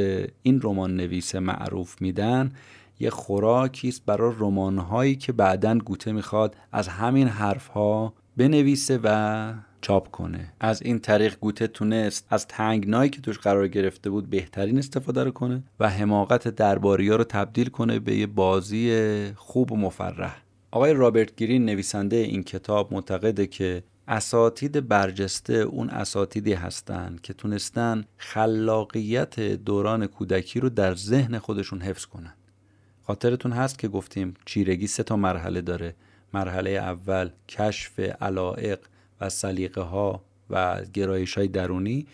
این رمان نویس معروف میدن یه خوراکی است برای رمان هایی که بعدا گوته می‌خواد از همین حرف ها بنویسه و چاپ کنه. از این طریق گوته تونست از تنگنایی که توش قرار گرفته بود بهترین استفاده رو کنه و حماقت درباری ها رو تبدیل کنه به یه بازی خوب و مفرح. آقای رابرت گرین نویسنده این کتاب معتقده که اساتید برجسته اون اساتیدی هستند که تونستن خلاقیت دوران کودکی رو در ذهن خودشون حفظ کنن. خاطرتون هست که گفتیم چیرگی سه تا مرحله داره. مرحله اول کشف علائق و سلیقه ها و گرایش های درونی.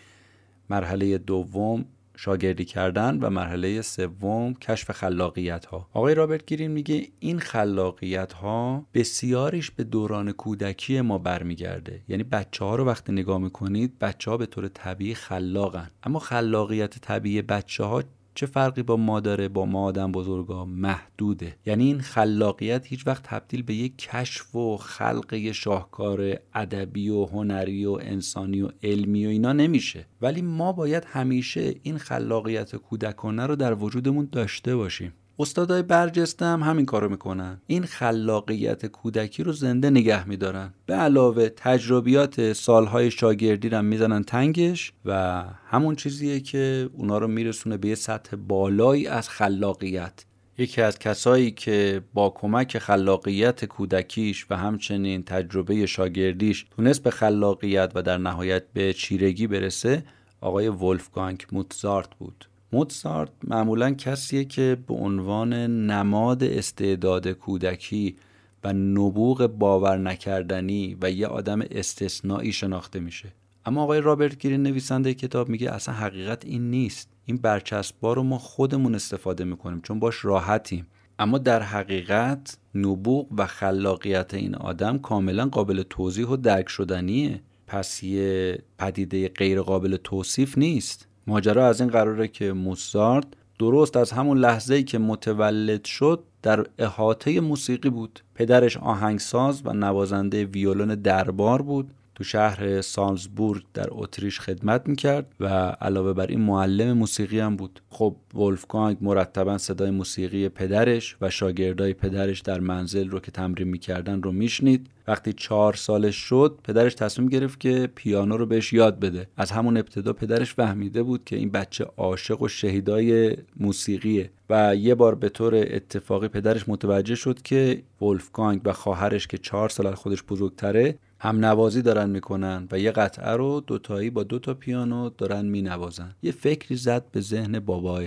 مرحله دوم شاگردی کردن و مرحله سوم کشف خلاقیت ها آقای رابرت گرین میگه این خلاقیت ها بسیاریش به دوران کودکی ما برمیگرده. یعنی بچه ها رو وقتی نگاه می‌کنید بچه ها به طور طبیعی خلاقن. اما خلاقیت طبیعی بچه ها چه فرقی با ما داره با ما آدم بزرگا؟ محدوده. یعنی این خلاقیت هیچ وقت تبدیل به یک کشف و خلق شاهکار ادبی و هنری و انسانی و علمی و اینا نمیشه. ولی ما باید همیشه این خلاقیت کودکانه رو در وجودمون داشته باشیم. استادای برجسته هم همین کارو می‌کنن. این خلاقیت کودکی رو زنده نگه میدارن. به علاوه تجربیات سالهای شاگردی رو می‌زنن تنگش و همون چیزیه که اونا رو میرسونه به یه سطح بالایی از خلاقیت. یکی از کسایی که با کمک خلاقیت کودکیش و همچنین تجربه شاگردیش تونست به خلاقیت و در نهایت به چیرگی برسه آقای ولفگانگ موتزارت بود. موتسارت معمولا کسیه که به عنوان نماد استعداد کودکی و نبوغ باور نکردنی و یه آدم استثنایی شناخته میشه. اما آقای رابرت گرین نویسنده کتاب میگه اصلا حقیقت این نیست. این برچسبا رو ما خودمون استفاده می‌کنیم چون باش راحتیم. اما در حقیقت نبوغ و خلاقیت این آدم کاملا قابل توضیح و درک شدنیه. پس یه پدیده غیر قابل توصیف نیست. ماجرا از این قراره که موزارت درست از همون لحظه ای که متولد شد در احاطه موسیقی بود. پدرش آهنگساز و نوازنده ویولون دربار بود. تو شهر سالزبورگ در اتریش خدمت می‌کرد و علاوه بر این معلم موسیقی هم بود. خب ولفگانگ مرتبا صدای موسیقی پدرش و شاگردای پدرش در منزل رو که تمرین می‌کردن رو میشنید. وقتی چهار سالش شد پدرش تصمیم گرفت که پیانو رو بهش یاد بده. از همون ابتدا پدرش فهمیده بود که این بچه عاشق و شهیدای موسیقیه و یه بار به طور اتفاقی پدرش متوجه شد که ولفگانگ و خواهرش که چهار سال از خودش بزرگتره هم نوازی دارن می‌کنن و یه قطعه رو دوتایی با دوتا پیانو دارن مینوازن. یه فکری زد به ذهن باباه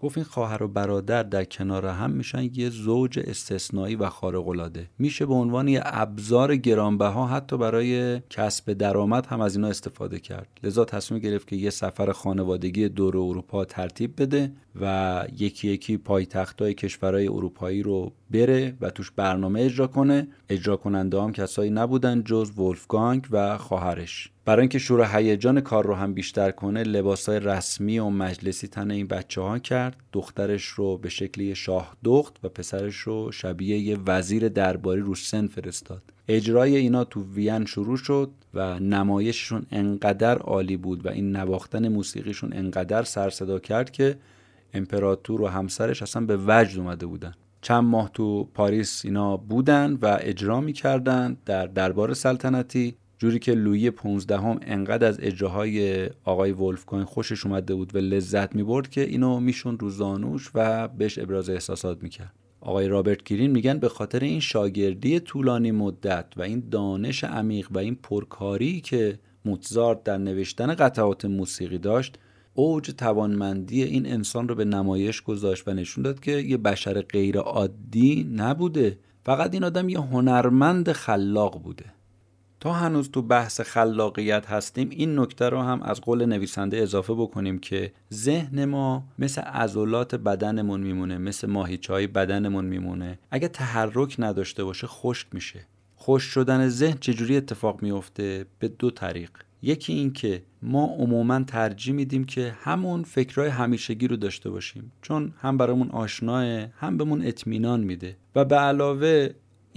گفت این خواهر و برادر در کنار هم میشن یه زوج استثنایی و خارق العاده میشه به عنوان یه ابزار گرانبها حتی برای کسب درآمد هم از اینا استفاده کرد. لذا تصمیم گرفت که یه سفر خانوادگی دور اروپا ترتیب بده و یکی یکی پایتختای کشورهای اروپایی رو بره و توش برنامه اجرا کنه. اجرا کننده هم کسایی نبودن جز ولفگانگ و خواهرش. برای اینکه شور هیجان کار رو هم بیشتر کنه لباسای رسمی و مجلسی تن این بچه ها کرد. دخترش رو به شکلی شاه دخت و پسرش رو شبیه یه وزیر درباری رو سن فرستاد. اجرای اینا تو وین شروع شد و نمایششون انقدر عالی بود و این نواختن موسیقیشون انقدر سر صدا کرد که امپراتور و همسرش اصلا به وجد اومده بودن. چند ماه تو پاریس اینا بودن و اجرا می‌کردن در دربار سلطنتی. جوری که لویی پونزدهم انقدر از اجراهای آقای ولفگانگ خوشش اومده بود و لذت می‌برد که اینو میشون رو زانوش و بهش ابراز احساسات می‌کرد. آقای رابرت گرین میگن به خاطر این شاگردی طولانی مدت و این دانش عمیق و این پرکاری که موتزارت در نوشتن قطعات موسیقی داشت اوج توانمندی این انسان رو به نمایش گذاشت و نشون داد که یه بشر غیر عادی نبوده. فقط این آدم یه هنرمند خلاق بوده. تا هنوز تو بحث خلاقیت هستیم این نکته رو هم از قول نویسنده اضافه بکنیم که ذهن ما مثل عضلات بدنمون میمونه مثل ماهیچه های بدنمون میمونه. اگه تحرک نداشته باشه خشک میشه. خوش شدن ذهن چجوری اتفاق میفته به دو طریق. یکی این که ما عموما ترجیح میدیم که همون فکرهای همیشگی رو داشته باشیم. چون هم برامون آشناه هم بهمون اطمینان میده. و به علاوه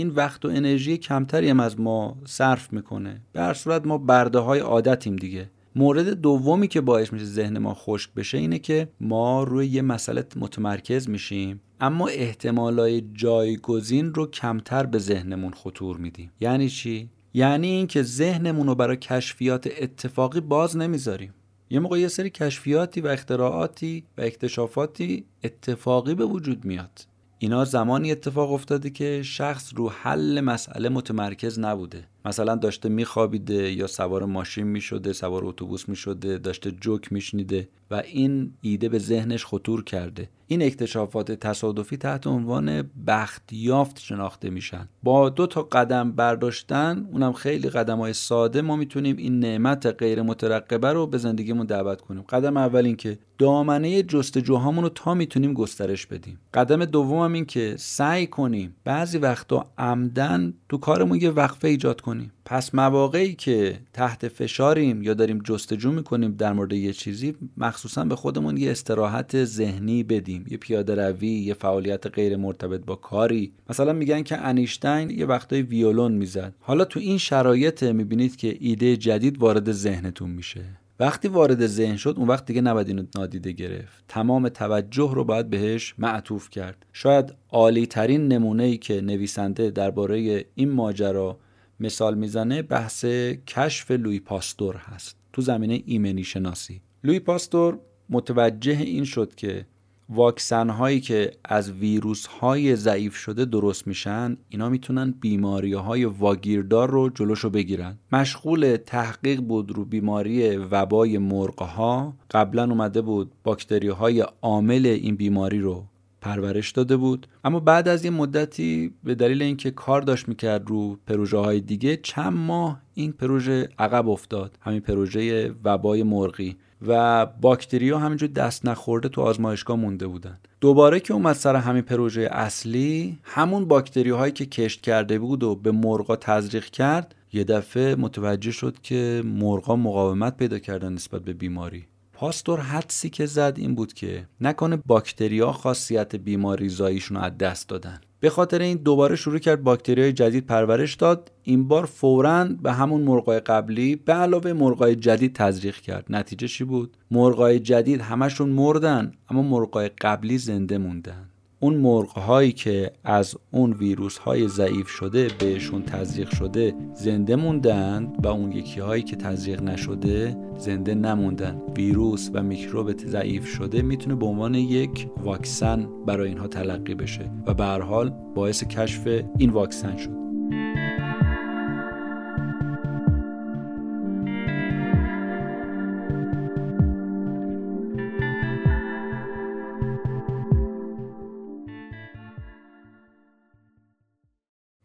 این وقت و انرژی کمتری هم از ما صرف می‌کنه. به هر صورت ما برده های عادتیم دیگه. مورد دومی که باعث میشه ذهن ما خشک بشه اینه که ما روی یه مسئله متمرکز میشیم. اما احتمالای جایگزین رو کمتر به ذهنمون خطور میدیم. یعنی چی؟ یعنی اینکه ذهنمون رو برای کشفیات اتفاقی باز نمی‌ذاریم. یه موقع یه سری کشفیاتی و اختراعاتی و اکتشافاتی اتفاقی به وجود میاد. اینا زمانی اتفاق افتاده که شخص رو حل مسئله متمرکز نبوده. مثلا داشته میخوابیده یا سوار ماشین می‌شده سوار اتوبوس می‌شده داشته جوک میشنیده و این ایده به ذهنش خطور کرده. این اکتشافات تصادفی تحت عنوان بخت یافت شناخته میشن. با دو تا قدم برداشتن اونم خیلی قدم های ساده ما می‌تونیم این نعمت غیر مترقبه رو به زندگیمون دعوت کنیم. قدم اول این که دامنه جستجوهامون رو تا می‌تونیم گسترش بدیم. قدم دوم این که سعی کنیم بعضی وقتا عمدن تو کارمون یه وقفه ایجاد کنیم. کنیم پس مواقعی که تحت فشاریم یا داریم جستجو می‌کنیم در مورد یه چیزی مخصوصا به خودمون یه استراحت ذهنی بدیم. یه پیاده روی یه فعالیت غیر مرتبط با کاری. مثلا میگن که انیشتین یه وقتای ویولون می‌زد. حالا تو این شرایط می‌بینید که ایده جدید وارد ذهنتون میشه. وقتی وارد ذهن شد اون وقت دیگه نباید اینو نادیده گرفت. تمام توجه رو باید بهش معطوف کرد. شاید عالی ترین نمونه ای که نویسنده درباره این ماجرا مثال می‌زنه بحث کشف لوی پاستور هست. تو زمینه ایمنی شناسی. لوی پاستور متوجه این شد که واکسن هایی که از ویروس های ضعیف شده درست میشن اینا می‌تونن بیماری های واگیردار رو جلوشو بگیرن. مشغول تحقیق بود رو بیماری وبای مرغ ها قبلا اومده بود باکتری های عامل این بیماری رو پرورش داده بود. اما بعد از یه مدتی به دلیل اینکه کار داشت می‌کرد رو پروژه های دیگه چند ماه این پروژه عقب افتاد. همین پروژه وبای مرغی. و باکتریا همینجور دست نخورده تو آزمایشگاه مونده بودن. دوباره که اومد سر همین پروژه اصلی همون باکتری هایی که کشت کرده بود و به مرغا تزریق کرد یه دفعه متوجه شد که مرغا مقاومت پیدا کردن نسبت به بیماری. پاستور حدسی که زد این بود که نکنه باکتریا خاصیت بیماری زاییشون رو از دست دادن. به خاطر این دوباره شروع کرد باکتری جدید پرورش داد. این بار فورا به همون مرغای قبلی به علاوه مرغای جدید تزریق کرد. نتیجه چی بود؟ مرغای جدید همشون مردن اما مرغای قبلی زنده موندن. اون مرغ هایی که از اون ویروس های ضعیف شده بهشون تزریق شده زنده موندن و اون یکی هایی که تزریق نشده زنده نموندن. ویروس و میکروب ضعیف شده می‌تونه به عنوان یک واکسن برای اینها تلقی بشه و به هر حال باعث کشف این واکسن شد.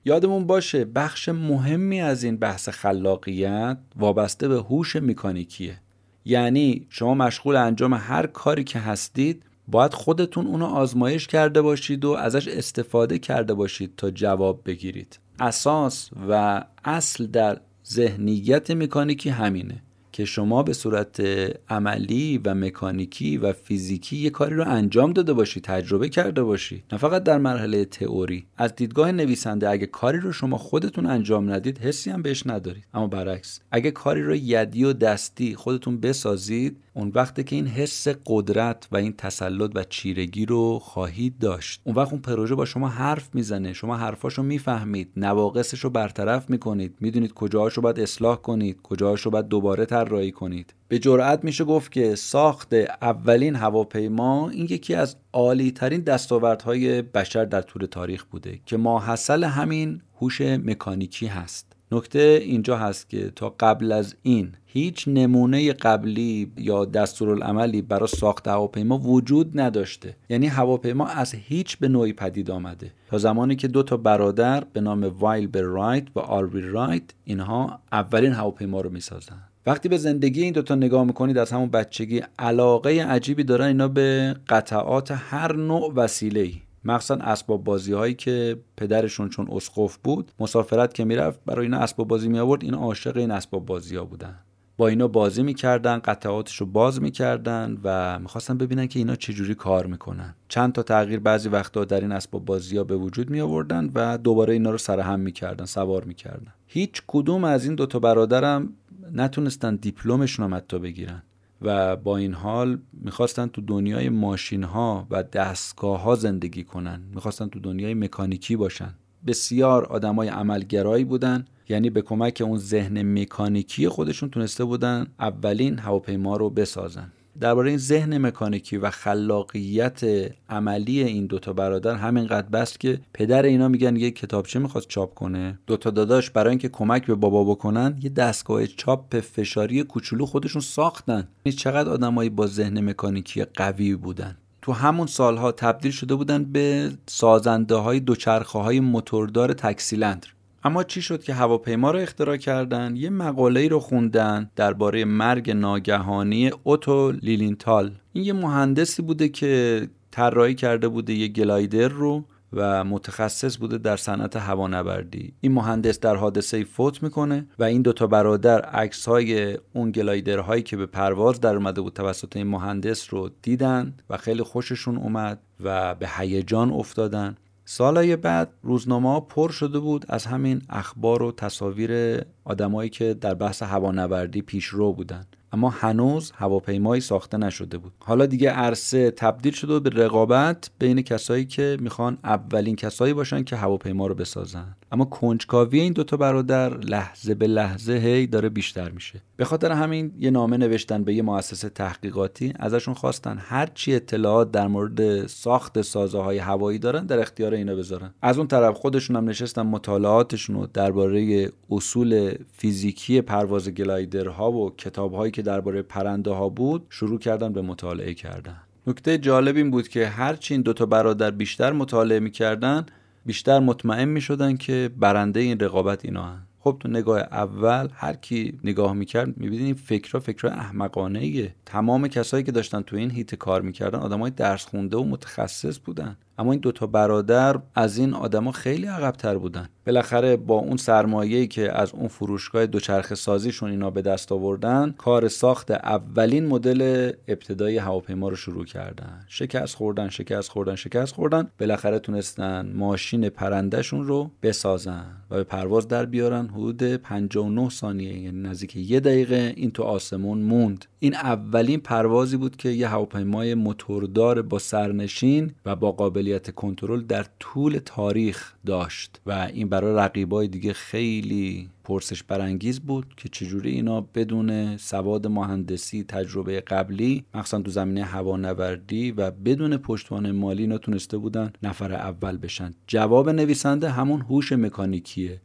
یادمون باشه بخش مهمی از این بحث خلاقیت وابسته به هوش مکانیکیه. یعنی شما مشغول انجام هر کاری که هستید باید خودتون اونو آزمایش کرده باشید و ازش استفاده کرده باشید تا جواب بگیرید. اساس و اصل در ذهنیت مکانیکی همینه. که شما به صورت عملی و مکانیکی و فیزیکی یه کاری رو انجام داده باشی تجربه کرده باشی. نه فقط در مرحله تئوری. از دیدگاه نویسنده اگه کاری رو شما خودتون انجام ندید حسی هم بهش ندارید. اما برعکس اگه کاری رو یدی و دستی خودتون بسازید اون وقته که این حس قدرت و این تسلط و چیرگی رو خواهید داشت. اون وقت اون پروژه با شما حرف می‌زنه شما حرفاشو می‌فهمید نواقصش رو برطرف می‌کنید می‌دونید کجاهاشو باید اصلاح کنید کجاهاشو باید دوباره طراحی کنید. به جرأت میشه گفت که ساخت اولین هواپیما این یکی از عالی ترین دستاوردهای بشر در طول تاریخ بوده که ماحصل همین هوش مکانیکی هست. نکته اینجا هست که تا قبل از این هیچ نمونه قبلی یا دستورالعملی برای ساخت هواپیما وجود نداشته. یعنی هواپیما از هیچ به نوعی پدید آمده. تا زمانی که دو تا برادر به نام وایلبر رایت و آروی رایت اینها اولین هواپیما رو می‌سازن. وقتی به زندگی این دوتا نگاه می‌کنید از همون بچگی علاقه عجیبی دارن اینا به قطعات هر نوع وسیله ای مخصوصا اسباب بازی هایی که پدرشون چون اسقف بود مسافرت که می‌رفت برای اینا اسباب بازی می آورد این عاشق این اسباب بازی ها بودن. با اینا بازی می‌کردن قطعاتش رو باز می‌کردن و می‌خواستن ببینن که اینا چجوری کار می‌کنن. چند تا تغییر بعضی وقتا در این اسباب بازی ها به وجود می آوردن و دوباره اینا رو سرهم می‌کردن سوار می‌کردن. هیچ کدوم از این دوتا برادرم نتونستن دیپلمشون رو حتی بگیرن و با این حال می‌خواستن تو دنیای ماشین ها و دستگاه ها زندگی کنن. می‌خواستن تو دنیای مکانیکی باشن. بسیار آدمای عملگرایی بودن. یعنی به کمک اون ذهن مکانیکی خودشون تونسته بودن اولین هواپیما رو بسازن. درباره این ذهن مکانیکی و خلاقیت عملی این دوتا برادر همینقدر بست که پدر اینا میگن یه کتابچه می‌خواست چاپ کنه. دوتا داداش برای اینکه کمک به بابا بکنن یه دستگاه چاپ فشاری کوچولو خودشون ساختن. این چقدر آدمایی با ذهن مکانیکی قوی بودن. تو همون سالها تبدیل شده بودن به سازنده های دوچرخه های موتوردار تکسیلندر اما چی شد که هواپیما رو اختراع کردن؟ یه مقاله رو خوندن درباره مرگ ناگهانی اوتو لیلینتال. این یه مهندسی بوده که طراحی کرده بوده یه گلایدر رو و متخصص بوده در صنعت هوانوردی. این مهندس در حادثه فوت می‌کنه و این دوتا برادر عکس های اون گلایدرهایی که به پرواز در اومده بود توسط این مهندس رو دیدن و خیلی خوششون اومد و به هیجان افتادن. سالهای بعد روزنامه پر شده بود از همین اخبار و تصاویر آدمایی که در بحث هوانوردی پیشرو بودن. اما هنوز هواپیمایی ساخته نشده بود. حالا دیگه عرصه تبدیل شده به رقابت بین کسایی که می‌خوان اولین کسایی باشن که هواپیما رو بسازن. اما کنجکاوی این دوتا برادر لحظه به لحظه هی داره بیشتر میشه. به خاطر همین یه نامه نوشتن به یه مؤسسه تحقیقاتی ازشون خواستن هر چی اطلاعات در مورد ساخت سازه های هوایی دارن در اختیار اینا بذارن. از اون طرف خودشون هم نشستن مطالعاتشون رو درباره اصول فیزیکی پرواز گلایدرها و کتابهایی که درباره پرنده ها بود شروع کردن به مطالعه کردن. نکته جالب این بود که هرچی این دوتا برادر بیشتر مطالعه می‌کردن بیشتر مطمئن می‌شدن که برنده این رقابت اینا هن. خب تو نگاه اول هر کی نگاه می‌کرد می‌بینید این فکرها فکرها احمقانه ایه تمام کسایی که داشتن تو این هیت کار می‌کردن آدمای درس خونده و متخصص بودن. اما این دوتا برادر از این آدما خیلی عقبتر بودن. بالاخره با اون سرمایه‌ای که از اون فروشگاه دوچرخه سازیشون اینا به دست آوردن کار ساخت اولین مدل ابتدایی هواپیما رو شروع کردن. شکست خوردن شکست خوردن شکست خوردن. بالاخره تونستن ماشین پرندهشون رو بسازن و به پرواز در بیارن. حدود 59 ثانیه یعنی نزدیک یه دقیقه این تو آسمون موند. این اولین پروازی بود که یه هواپیمای موتوردار با سرنشین و با قابلیت کنترل در طول تاریخ داشت و این برای رقیبای دیگه خیلی پرسش برانگیز بود که چجوری اینا بدون سواد مهندسی تجربه قبلی مخصوصا تو زمینه هوانوردی و بدون پشتوانه مالی اینا تونسته بودن نفر اول بشن. جواب نویسنده همون هوش مکانیکیه.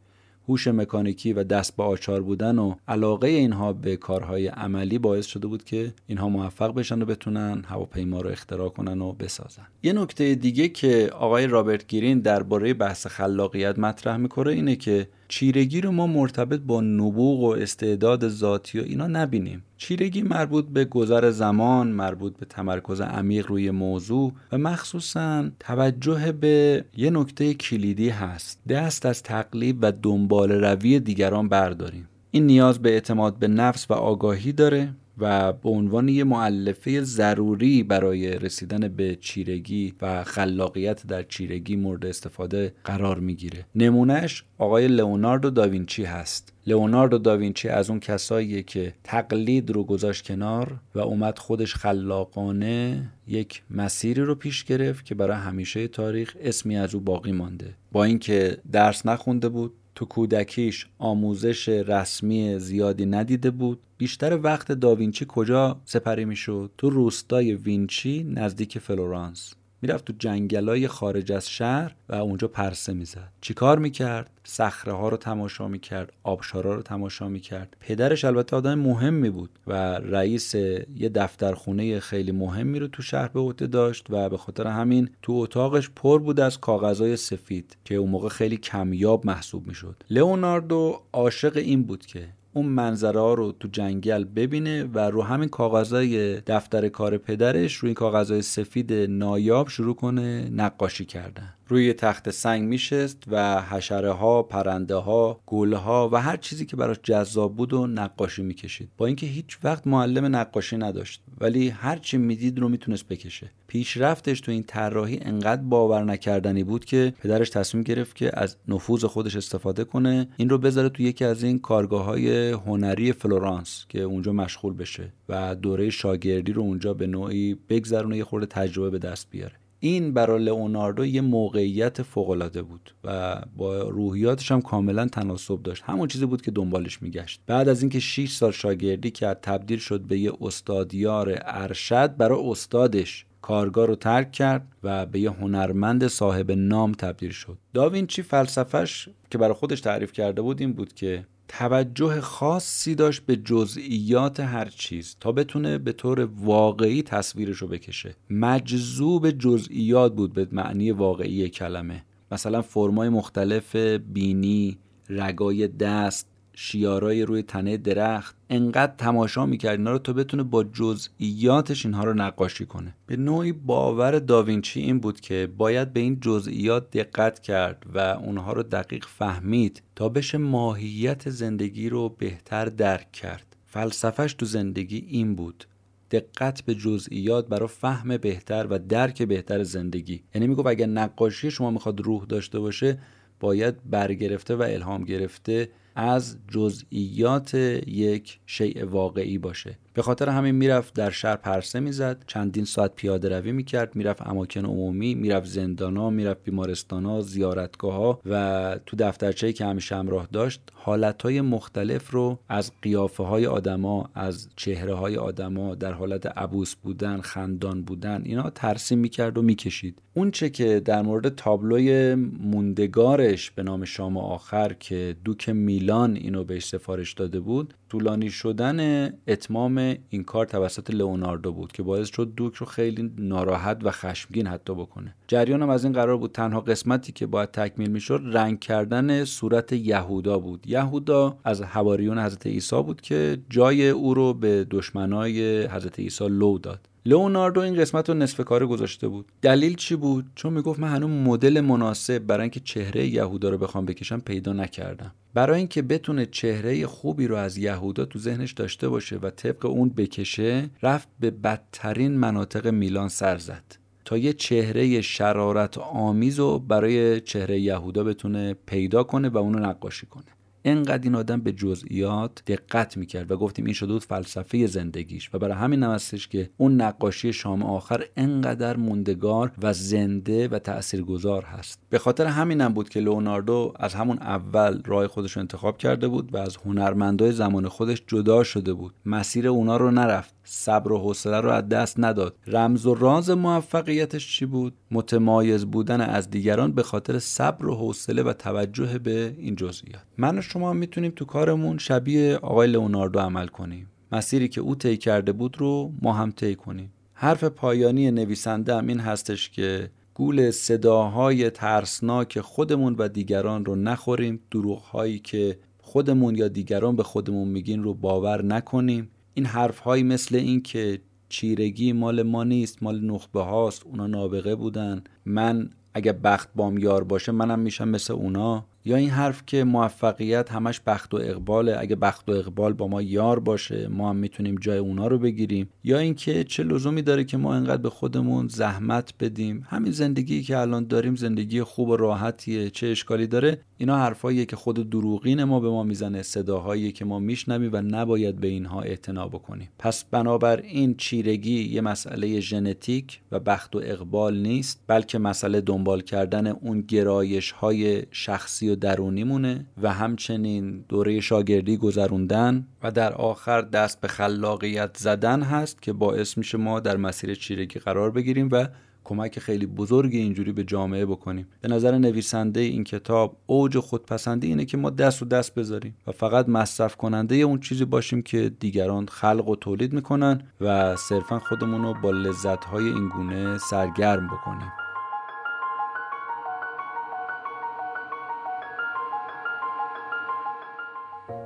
هوش مکانیکی و دست به آچار بودن و علاقه اینها به کارهای عملی باعث شده بود که اینها موفق بشن و بتونن هواپیما رو اختراع کنن و بسازن. یه نکته دیگه که آقای رابرت گیرین درباره بحث خلاقیت مطرح می‌کنه اینه که چیرگی رو ما مرتبط با نبوغ و استعداد ذاتی و اینا نبینیم. چیرگی مربوط به گذر زمان مربوط به تمرکز عمیق روی موضوع و مخصوصا توجه به یه نکته کلیدی هست. دست از تقلیب و دنبال روی دیگران برداریم. این نیاز به اعتماد به نفس و آگاهی داره. و به عنوان یه معلفه ضروری برای رسیدن به چیرگی و خلاقیت در چیرگی مورد استفاده قرار می‌گیره. نمونهش آقای لئوناردو داوینچی هست. لئوناردو داوینچی از اون کساییه که تقلید رو گذاشت کنار و اومد خودش خلاقانه یک مسیری رو پیش گرفت که برای همیشه تاریخ اسمی از او باقی مانده. با اینکه درس نخونده بود تو کودکیش آموزش رسمی زیادی ندیده بود بیشتر وقت داوینچی کجا سپری می‌شد؟ تو روستای وینچی نزدیک فلورانس. می‌رفت تو جنگلای خارج از شهر و اونجا پرسه می‌زد. چیکار می‌کرد؟ صخره ها رو تماشا می‌کرد آبشارا رو تماشا می‌کرد. پدرش البته آدم مهمی بود و رئیس یه دفترخونه خیلی مهمی رو تو شهر به عهده داشت و به خاطر همین تو اتاقش پر بود از کاغذهای سفید که اون موقع خیلی کمیاب محسوب می‌شد. لئوناردو عاشق این بود که اون منظره رو تو جنگل ببینه و رو همین کاغذهای دفتر کار پدرش روی کاغذهای سفید نایاب شروع کنه نقاشی کردن. روی تخت سنگ میشست و حشره ها، پرنده ها، گل ها و هر چیزی که براش جذاب بود و نقاشی می‌کشید. با اینکه هیچ وقت معلم نقاشی نداشت ولی هر چی می‌دید رو می‌تونست بکشه. پیشرفتش تو این طراحی انقدر باور نکردنی بود که پدرش تصمیم گرفت که از نفوذ خودش استفاده کنه این رو بذاره تو یکی از این کارگاه های هنری فلورانس که اونجا مشغول بشه و دوره شاگردی رو اونجا به نوعی بگذرونه یه خورده تجربه به دست بیاره. این برای لئوناردو یه موقعیت فوقالعاده بود و با روحیاتش هم کاملا تناسب داشت. همون چیزی بود که دنبالش میگشت. بعد از اینکه 6 سال شاگردی کرد تبدیل شد به یه استادیار ارشد برای استادش کارگاه رو ترک کرد و به یه هنرمند صاحب نام تبدیل شد. داوینچی فلسفهش که برای خودش تعریف کرده بود این بود که توجه خاصی داشت به جزئیات هر چیز تا بتونه به طور واقعی تصویرش رو بکشه. مجذوب جزئیات بود به معنی واقعی کلمه. مثلا فرمای مختلف بینی رگای دست شیارای روی تنه درخت انقدر تماشا می‌کرد اینا رو تا بتونه با جزئیاتش اینها رو نقاشی کنه. به نوعی باور داوینچی این بود که باید به این جزئیات دقت کرد و اونها رو دقیق فهمید تا بشه ماهیت زندگی رو بهتر درک کرد. فلسفهش تو زندگی این بود دقت به جزئیات برای فهم بهتر و درک بهتر زندگی. یعنی می‌گفت اگر نقاشی شما می‌خواد روح داشته باشه باید برگرفته و الهام گرفته از جزئیات یک شیء واقعی باشه. به خاطر همین می‌رفت در شهر پرسه می‌زد چندین ساعت پیاده روی می‌کرد می‌رفت اماکن عمومی می‌رفت زندانا می‌رفت بیمارستانا زیارتگاه ها و تو دفترچه‌ای که همیشه همراه داشت حالتهای مختلف رو از قیافه های آدما از چهره های آدما در حالت عبوس بودن خندان بودن اینا ترسیم می‌کرد و می‌کشید. اون چه که در مورد تابلوی موندگارش به نام شام آخر که دوک میلان اینو بهش سفارش داده بود طولانی شدن اتمام این کار توسط لئوناردو بود که باعث شد دوک رو خیلی ناراحت و خشمگین حتی بکنه. جریانم از این قرار بود تنها قسمتی که باید تکمیل می‌شد رنگ کردن صورت یهودا بود. یهودا از حواریون حضرت عیسی بود که جای او رو به دشمنای حضرت عیسی لو داد. لئوناردو این قسمت رو نصف کاره گذاشته بود. دلیل چی بود؟ چون می‌گفت من هنوز مدل مناسب برای اینکه چهره یهودا رو بخوام بکشم پیدا نکردم. برای اینکه بتونه چهره خوبی رو از یهودا تو ذهنش داشته باشه و طبق اون بکشه رفت به بدترین مناطق میلان سر زد. تا یه چهره شرارت آمیز رو برای چهره یهودا بتونه پیدا کنه و اونو نقاشی کنه. انقدر این آدم به جزئیات دقت می‌کرد و گفتیم این شده بود فلسفه زندگیش و برای همین هم که اون نقاشی شام آخر انقدر موندگار و زنده و تاثیرگذار هست. به خاطر همینم بود که لئوناردو از همون اول راه خودش رو انتخاب کرده بود و از هنرمندای زمان خودش جدا شده بود. مسیر اونا رو نرفت. صبر و حوصله رو از دست نداد. رمز و راز موفقیتش چی بود؟ متمایز بودن از دیگران به خاطر صبر و حوصله و توجه به این جزئیات. من و شما می‌تونیم تو کارمون شبیه آقای لئوناردو عمل کنیم. مسیری که او طی کرده بود رو ما هم طی کنیم. حرف پایانی نویسنده هم این هستش که گول صداهای ترسناک خودمون و دیگران رو نخوریم. دروغهایی که خودمون یا دیگران به خودمون میگین رو باور نکنیم. این حرفهایی مثل این که چیرگی مال ما نیست مال نخبه هاست اونا نابغه بودن. من اگه بخت بام یار باشه منم میشم مثل اونا. یا این حرف که موفقیت همش بخت و اقباله. اگه بخت و اقبال با ما یار باشه ما هم می‌تونیم جای اونا رو بگیریم. یا اینکه چه لزومی داره که ما انقدر به خودمون زحمت بدیم. همین زندگی که الان داریم زندگی خوب و راحتیه. چه اشکالی داره؟ اینا حرفاییه که خود دروغین ما به ما می‌زنه. صداهایی که ما میشنویم و نباید به اینها اعتنا بکنیم. پس بنابراین چیرگی یه مسئله ژنتیک و بخت و اقبال نیست بلکه مسئله دنبال کردن اون گرایش های شخصی و درونی مونه و همچنین دوره شاگردی گذروندن و در آخر دست به خلاقیت زدن هست که باعث میشه ما در مسیر چیرگی قرار بگیریم و کمک خیلی بزرگی اینجوری به جامعه بکنیم. به نظر نویسنده این کتاب اوج خودپسندی اینه که ما دست و دست بذاریم و فقط مصرف کننده اون چیزی باشیم که دیگران خلق و تولید می‌کنن و صرفا خودمون رو با لذتهای این گونه سرگرم بکنیم.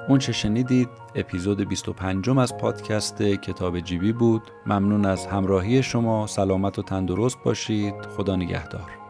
اون چه شنیدید اپیزود 25 از پادکست کتاب جیبی بود. ممنون از همراهی شما. سلامت و تندرست باشید. خدا نگهدار.